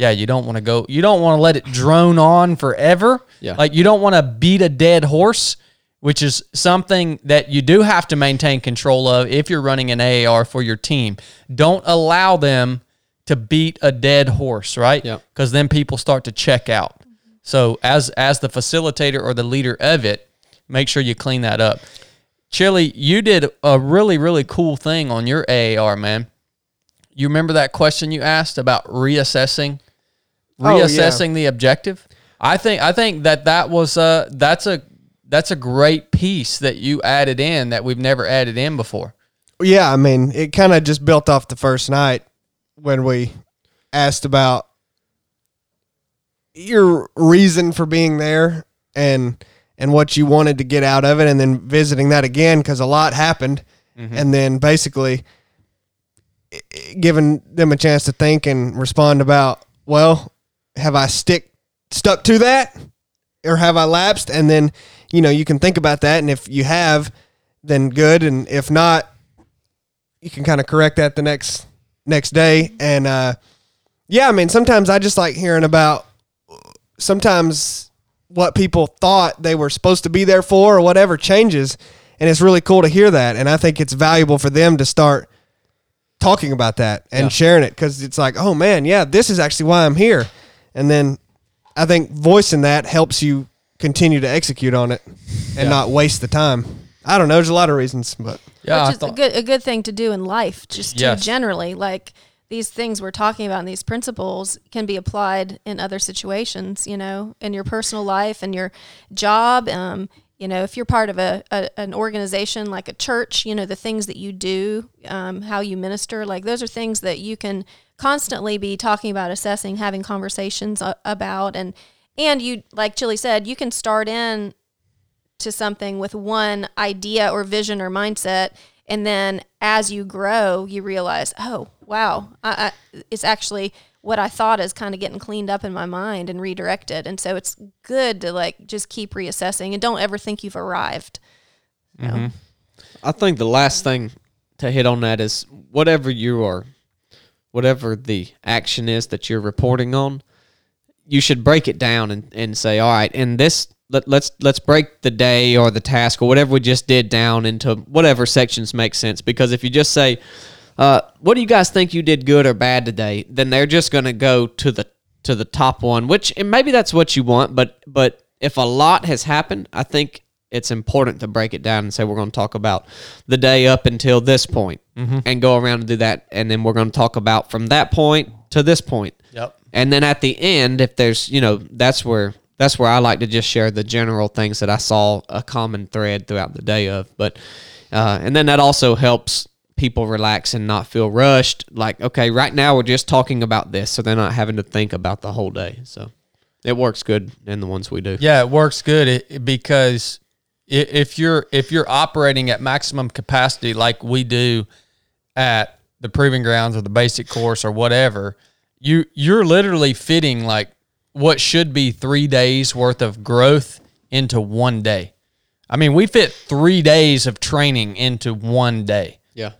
yeah, you don't want to go. You don't want to let it drone on forever. Yeah. Like you don't want to beat a dead horse, which is something that you do have to maintain control of if you're running an AAR for your team. Don't allow them to beat a dead horse, right? Yeah. Because then people start to check out. So as as the facilitator or the leader of it, make sure you clean that up. Chili, you did a really really cool thing on your AAR, man. You remember that question you asked about reassessing, Oh, yeah. reassessing the objective? I think I think that that was uh that's a that's a great piece that you added in that we've never added in before. Yeah, I mean, it kind of just built off the first night when we asked about your reason for being there and and what you wanted to get out of it, and then visiting that again because a lot happened, and then basically giving them a chance to think and respond about, well, have I stick stuck to that, or have I lapsed? And then you know you can think about that, and if you have, then good, and if not, you can kind of correct that the next next day. And uh yeah i mean sometimes i just like hearing about sometimes what people thought they were supposed to be there for or whatever changes. And it's really cool to hear that. And i think it's valuable for them to start talking about that and Yeah. sharing it. Because it's like oh man yeah this is actually why i'm here and then i think voicing that helps you continue to execute on it and not waste the time i don't know there's a lot of reasons but Yeah, I which is a good a good thing to do in life, just Yes. generally like these things we're talking about and these principles can be applied in other situations. You know, in your personal life and your job. Um, you know, if you're part of a, a an organization like a church, you know the things that you do, um, how you minister, like those are things that you can constantly be talking about, assessing, having conversations a- about, and and you like Chili said, you can start in to something with one idea or vision or mindset and then as you grow you realize oh wow I, I, it's actually what i thought is kind of getting cleaned up in my mind and redirected. And so it's good to like just keep reassessing and don't ever think you've arrived. Know? Mm-hmm. I think the last thing to hit on that is whatever you are, whatever the action is that you're reporting on, you should break it down and, and say, all right, in this let, let's let's break the day or the task or whatever we just did down into whatever sections make sense. Because if you just say, uh, what do you guys think you did good or bad today? Then they're just going to go to the to the top one, which and maybe that's what you want, but but if a lot has happened, I think it's important to break it down and say we're going to talk about the day up until this point and go around and do that, and then we're going to talk about from that point to this point. Yep. And then at the end, if there's, you know, that's where that's where I like to just share the general things that I saw a common thread throughout the day of. But uh, and then that also helps people relax and not feel rushed. Like, okay, right now we're just talking about this, so they're not having to think about the whole day. So it works good in the ones we do. Yeah, it works good because if you're if you're operating at maximum capacity like we do at the proving grounds or the basic course or whatever, you you're literally fitting like what should be 3 days worth of growth into one day. I mean, we fit 3 days of training into one day Yeah.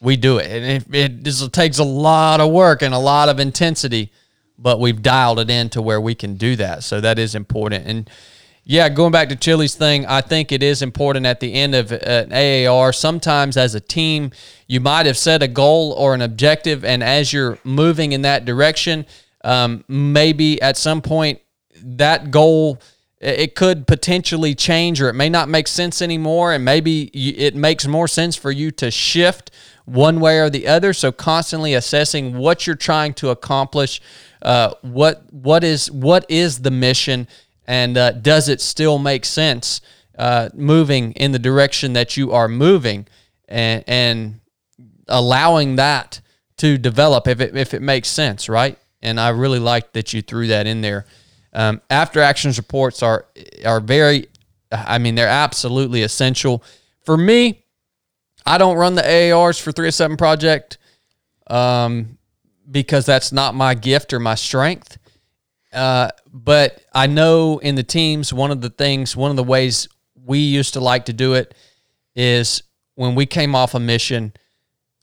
we do it. And it, it just takes a lot of work and a lot of intensity, but we've dialed it in to where we can do that. So that is important. And yeah, going back to Chili's thing, I think it is important at the end of an AAR. Sometimes as a team, you might have set a goal or an objective, and as you're moving in that direction, um, maybe at some point that goal it could potentially change or it may not make sense anymore and maybe it makes more sense for you to shift one way or the other so constantly assessing what you're trying to accomplish uh, what what is what is the mission and uh, does it still make sense uh, moving in the direction that you are moving and and allowing that to develop if it, if it makes sense, right? And I really like that you threw that in there. Um, after actions reports are are very, I mean, they're absolutely essential for me. I don't run the AARs for 307 project um, because that's not my gift or my strength. Uh, but I know in the teams, one of the things, one of the ways we used to like to do it is when we came off a mission,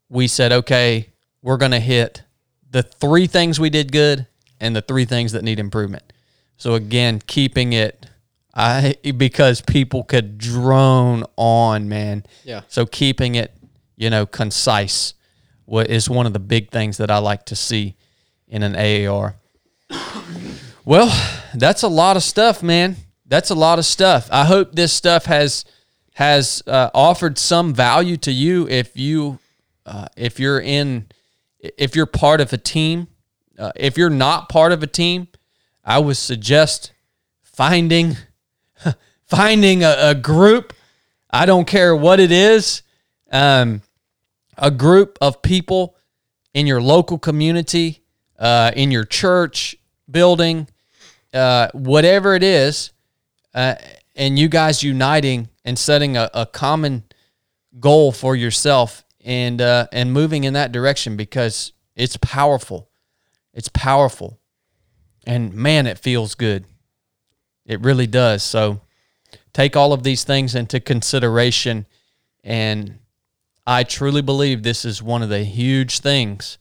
we said, okay, we're going to hit the three things we did good and the three things that need improvement. So again, keeping it, I because people could drone on, man. Yeah. So keeping it, you know, concise, what is one of the big things that I like to see in an AAR. Well, that's a lot of stuff, man. That's a lot of stuff. I hope this stuff has has uh, offered some value to you if you uh, if you're in if you're part of a team. Uh, if you're not part of a team, I would suggest finding finding a, a group. I don't care what it is. Um, a group of people in your local community, uh, in your church building, uh, whatever it is, uh, and you guys uniting and setting a, a common goal for yourself and uh, and moving in that direction because it's powerful. It's powerful, and man, it feels good. It really does. So take all of these things into consideration, and I truly believe this is one of the huge things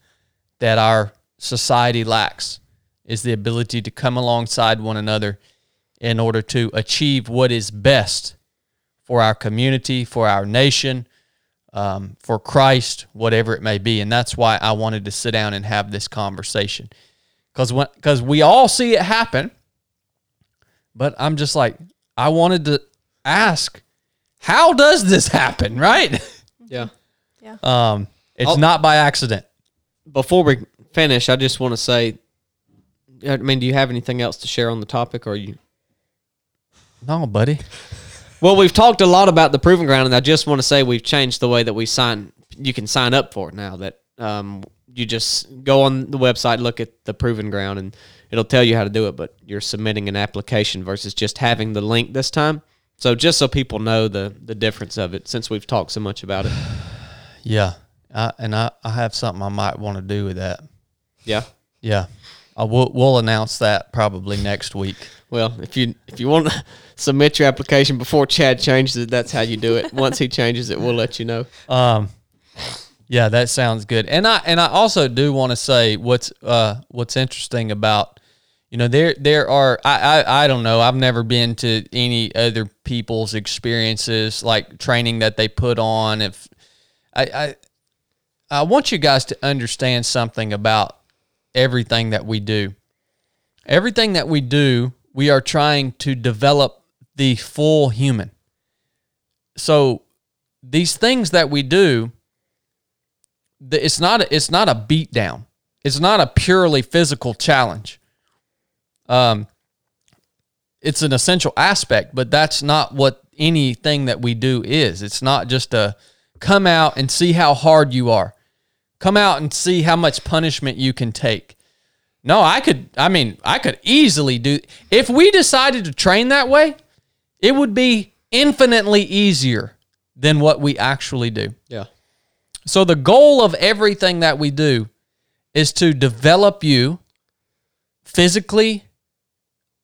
that our society lacks is the ability to come alongside one another in order to achieve what is best for our community, for our nation, um, for Christ, whatever it may be. And that's why I wanted to sit down and have this conversation. Because because we all see it happen, but I'm just like, I wanted to ask, how does this happen, right? Yeah. Yeah. Um, it's I'll- not by accident. Before we finish, I just want to say, I mean, do you have anything else to share on the topic, or are you? No, buddy. Well, we've talked a lot about the proving ground, and I just want to say we've changed the way that we sign. You can sign up for it now. That um, you just go on the website, look at the proving ground, and it'll tell you how to do it. But you're submitting an application versus just having the link this time. So just so people know the the difference of it, since we've talked so much about it. Yeah. I, and I, I have something I might want to do with that. Yeah. Yeah. I will, we'll announce that probably next week. Well, if you if you want to submit your application before Chad changes it, that's how you do it. Once he changes it, we'll let you know. Um, yeah, that sounds good. And I and I also do want to say what's uh what's interesting about you know there there are I, I I don't know I've never been to any other people's experiences like training that they put on. If I I I want you guys to understand something about everything that we do. Everything that we do, we are trying to develop the full human. So these things that we do, it's not a, it's not a beat down. It's not a purely physical challenge. Um, it's an essential aspect, but that's not what anything that we do is. It's not just a come out and see how hard you are. Come out and see how much punishment you can take. No, I could I mean, I could easily do if we decided to train that way, it would be infinitely easier than what we actually do. Yeah. So the goal of everything that we do is to develop you physically,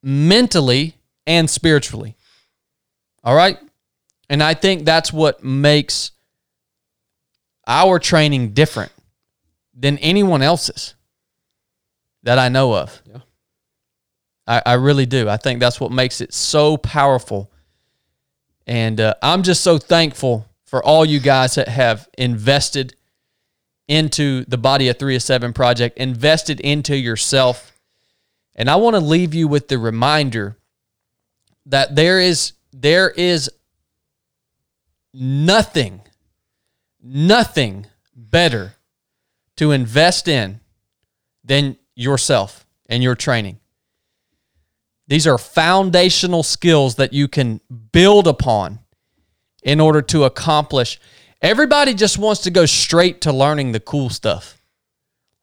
mentally, and spiritually. All right? And I think that's what makes our training different than anyone else's that I know of. Yeah. I, I really do. I think that's what makes it so powerful. And uh, I'm just so thankful for all you guys that have invested into the Body of 3 of 7 project, invested into yourself. And I want to leave you with the reminder that there is there is nothing nothing better to invest in than yourself and your training. These are foundational skills that you can build upon in order to accomplish. Everybody just wants to go straight to learning the cool stuff.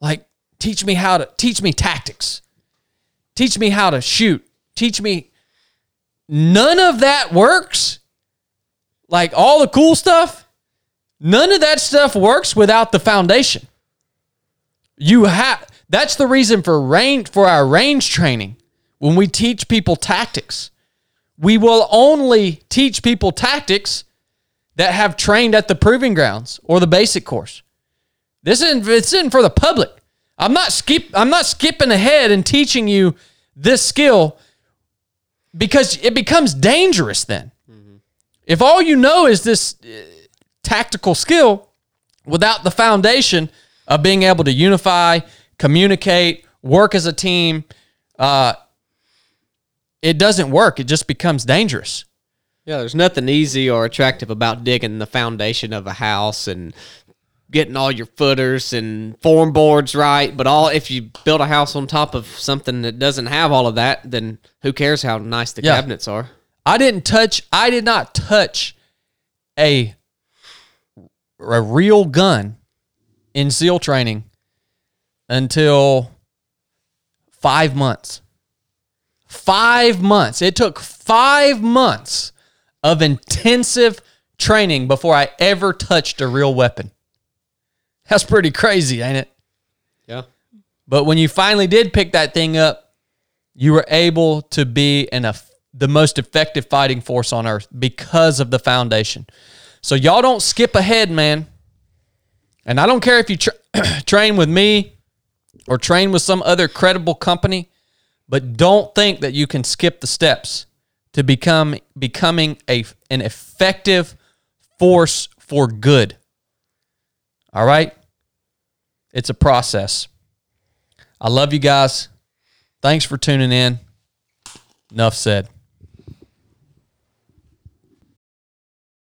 Like, teach me how to teach me tactics. Teach me how to shoot. Teach me. None of that works. Like all the cool stuff, none of that stuff works without the foundation. You have that's the reason for range for our range training. when we teach people tactics. We will only teach people tactics that have trained at the proving grounds or the basic course. This isn't it's isn't for the public. I'm not skip I'm not skipping ahead and teaching you this skill because it becomes dangerous then. If all you know is this uh, tactical skill without the foundation of being able to unify, communicate, work as a team, uh, it doesn't work. It just becomes dangerous. Yeah, there's nothing easy or attractive about digging the foundation of a house and getting all your footers and form boards right. But all if you build a house on top of something that doesn't have all of that, then who cares how nice the Yeah. cabinets are? I didn't touch. I did not touch a a real gun in SEAL training until five months. Five months. It took five months of intensive training before I ever touched a real weapon. That's pretty crazy, ain't it? Yeah. But when you finally did pick that thing up, you were able to be in a the most effective fighting force on earth because of the foundation. So y'all don't skip ahead, man. And I don't care if you tra- train with me or train with some other credible company, but don't think that you can skip the steps to become becoming a an effective force for good. All right? It's a process. I love you guys. Thanks for tuning in. Enough said.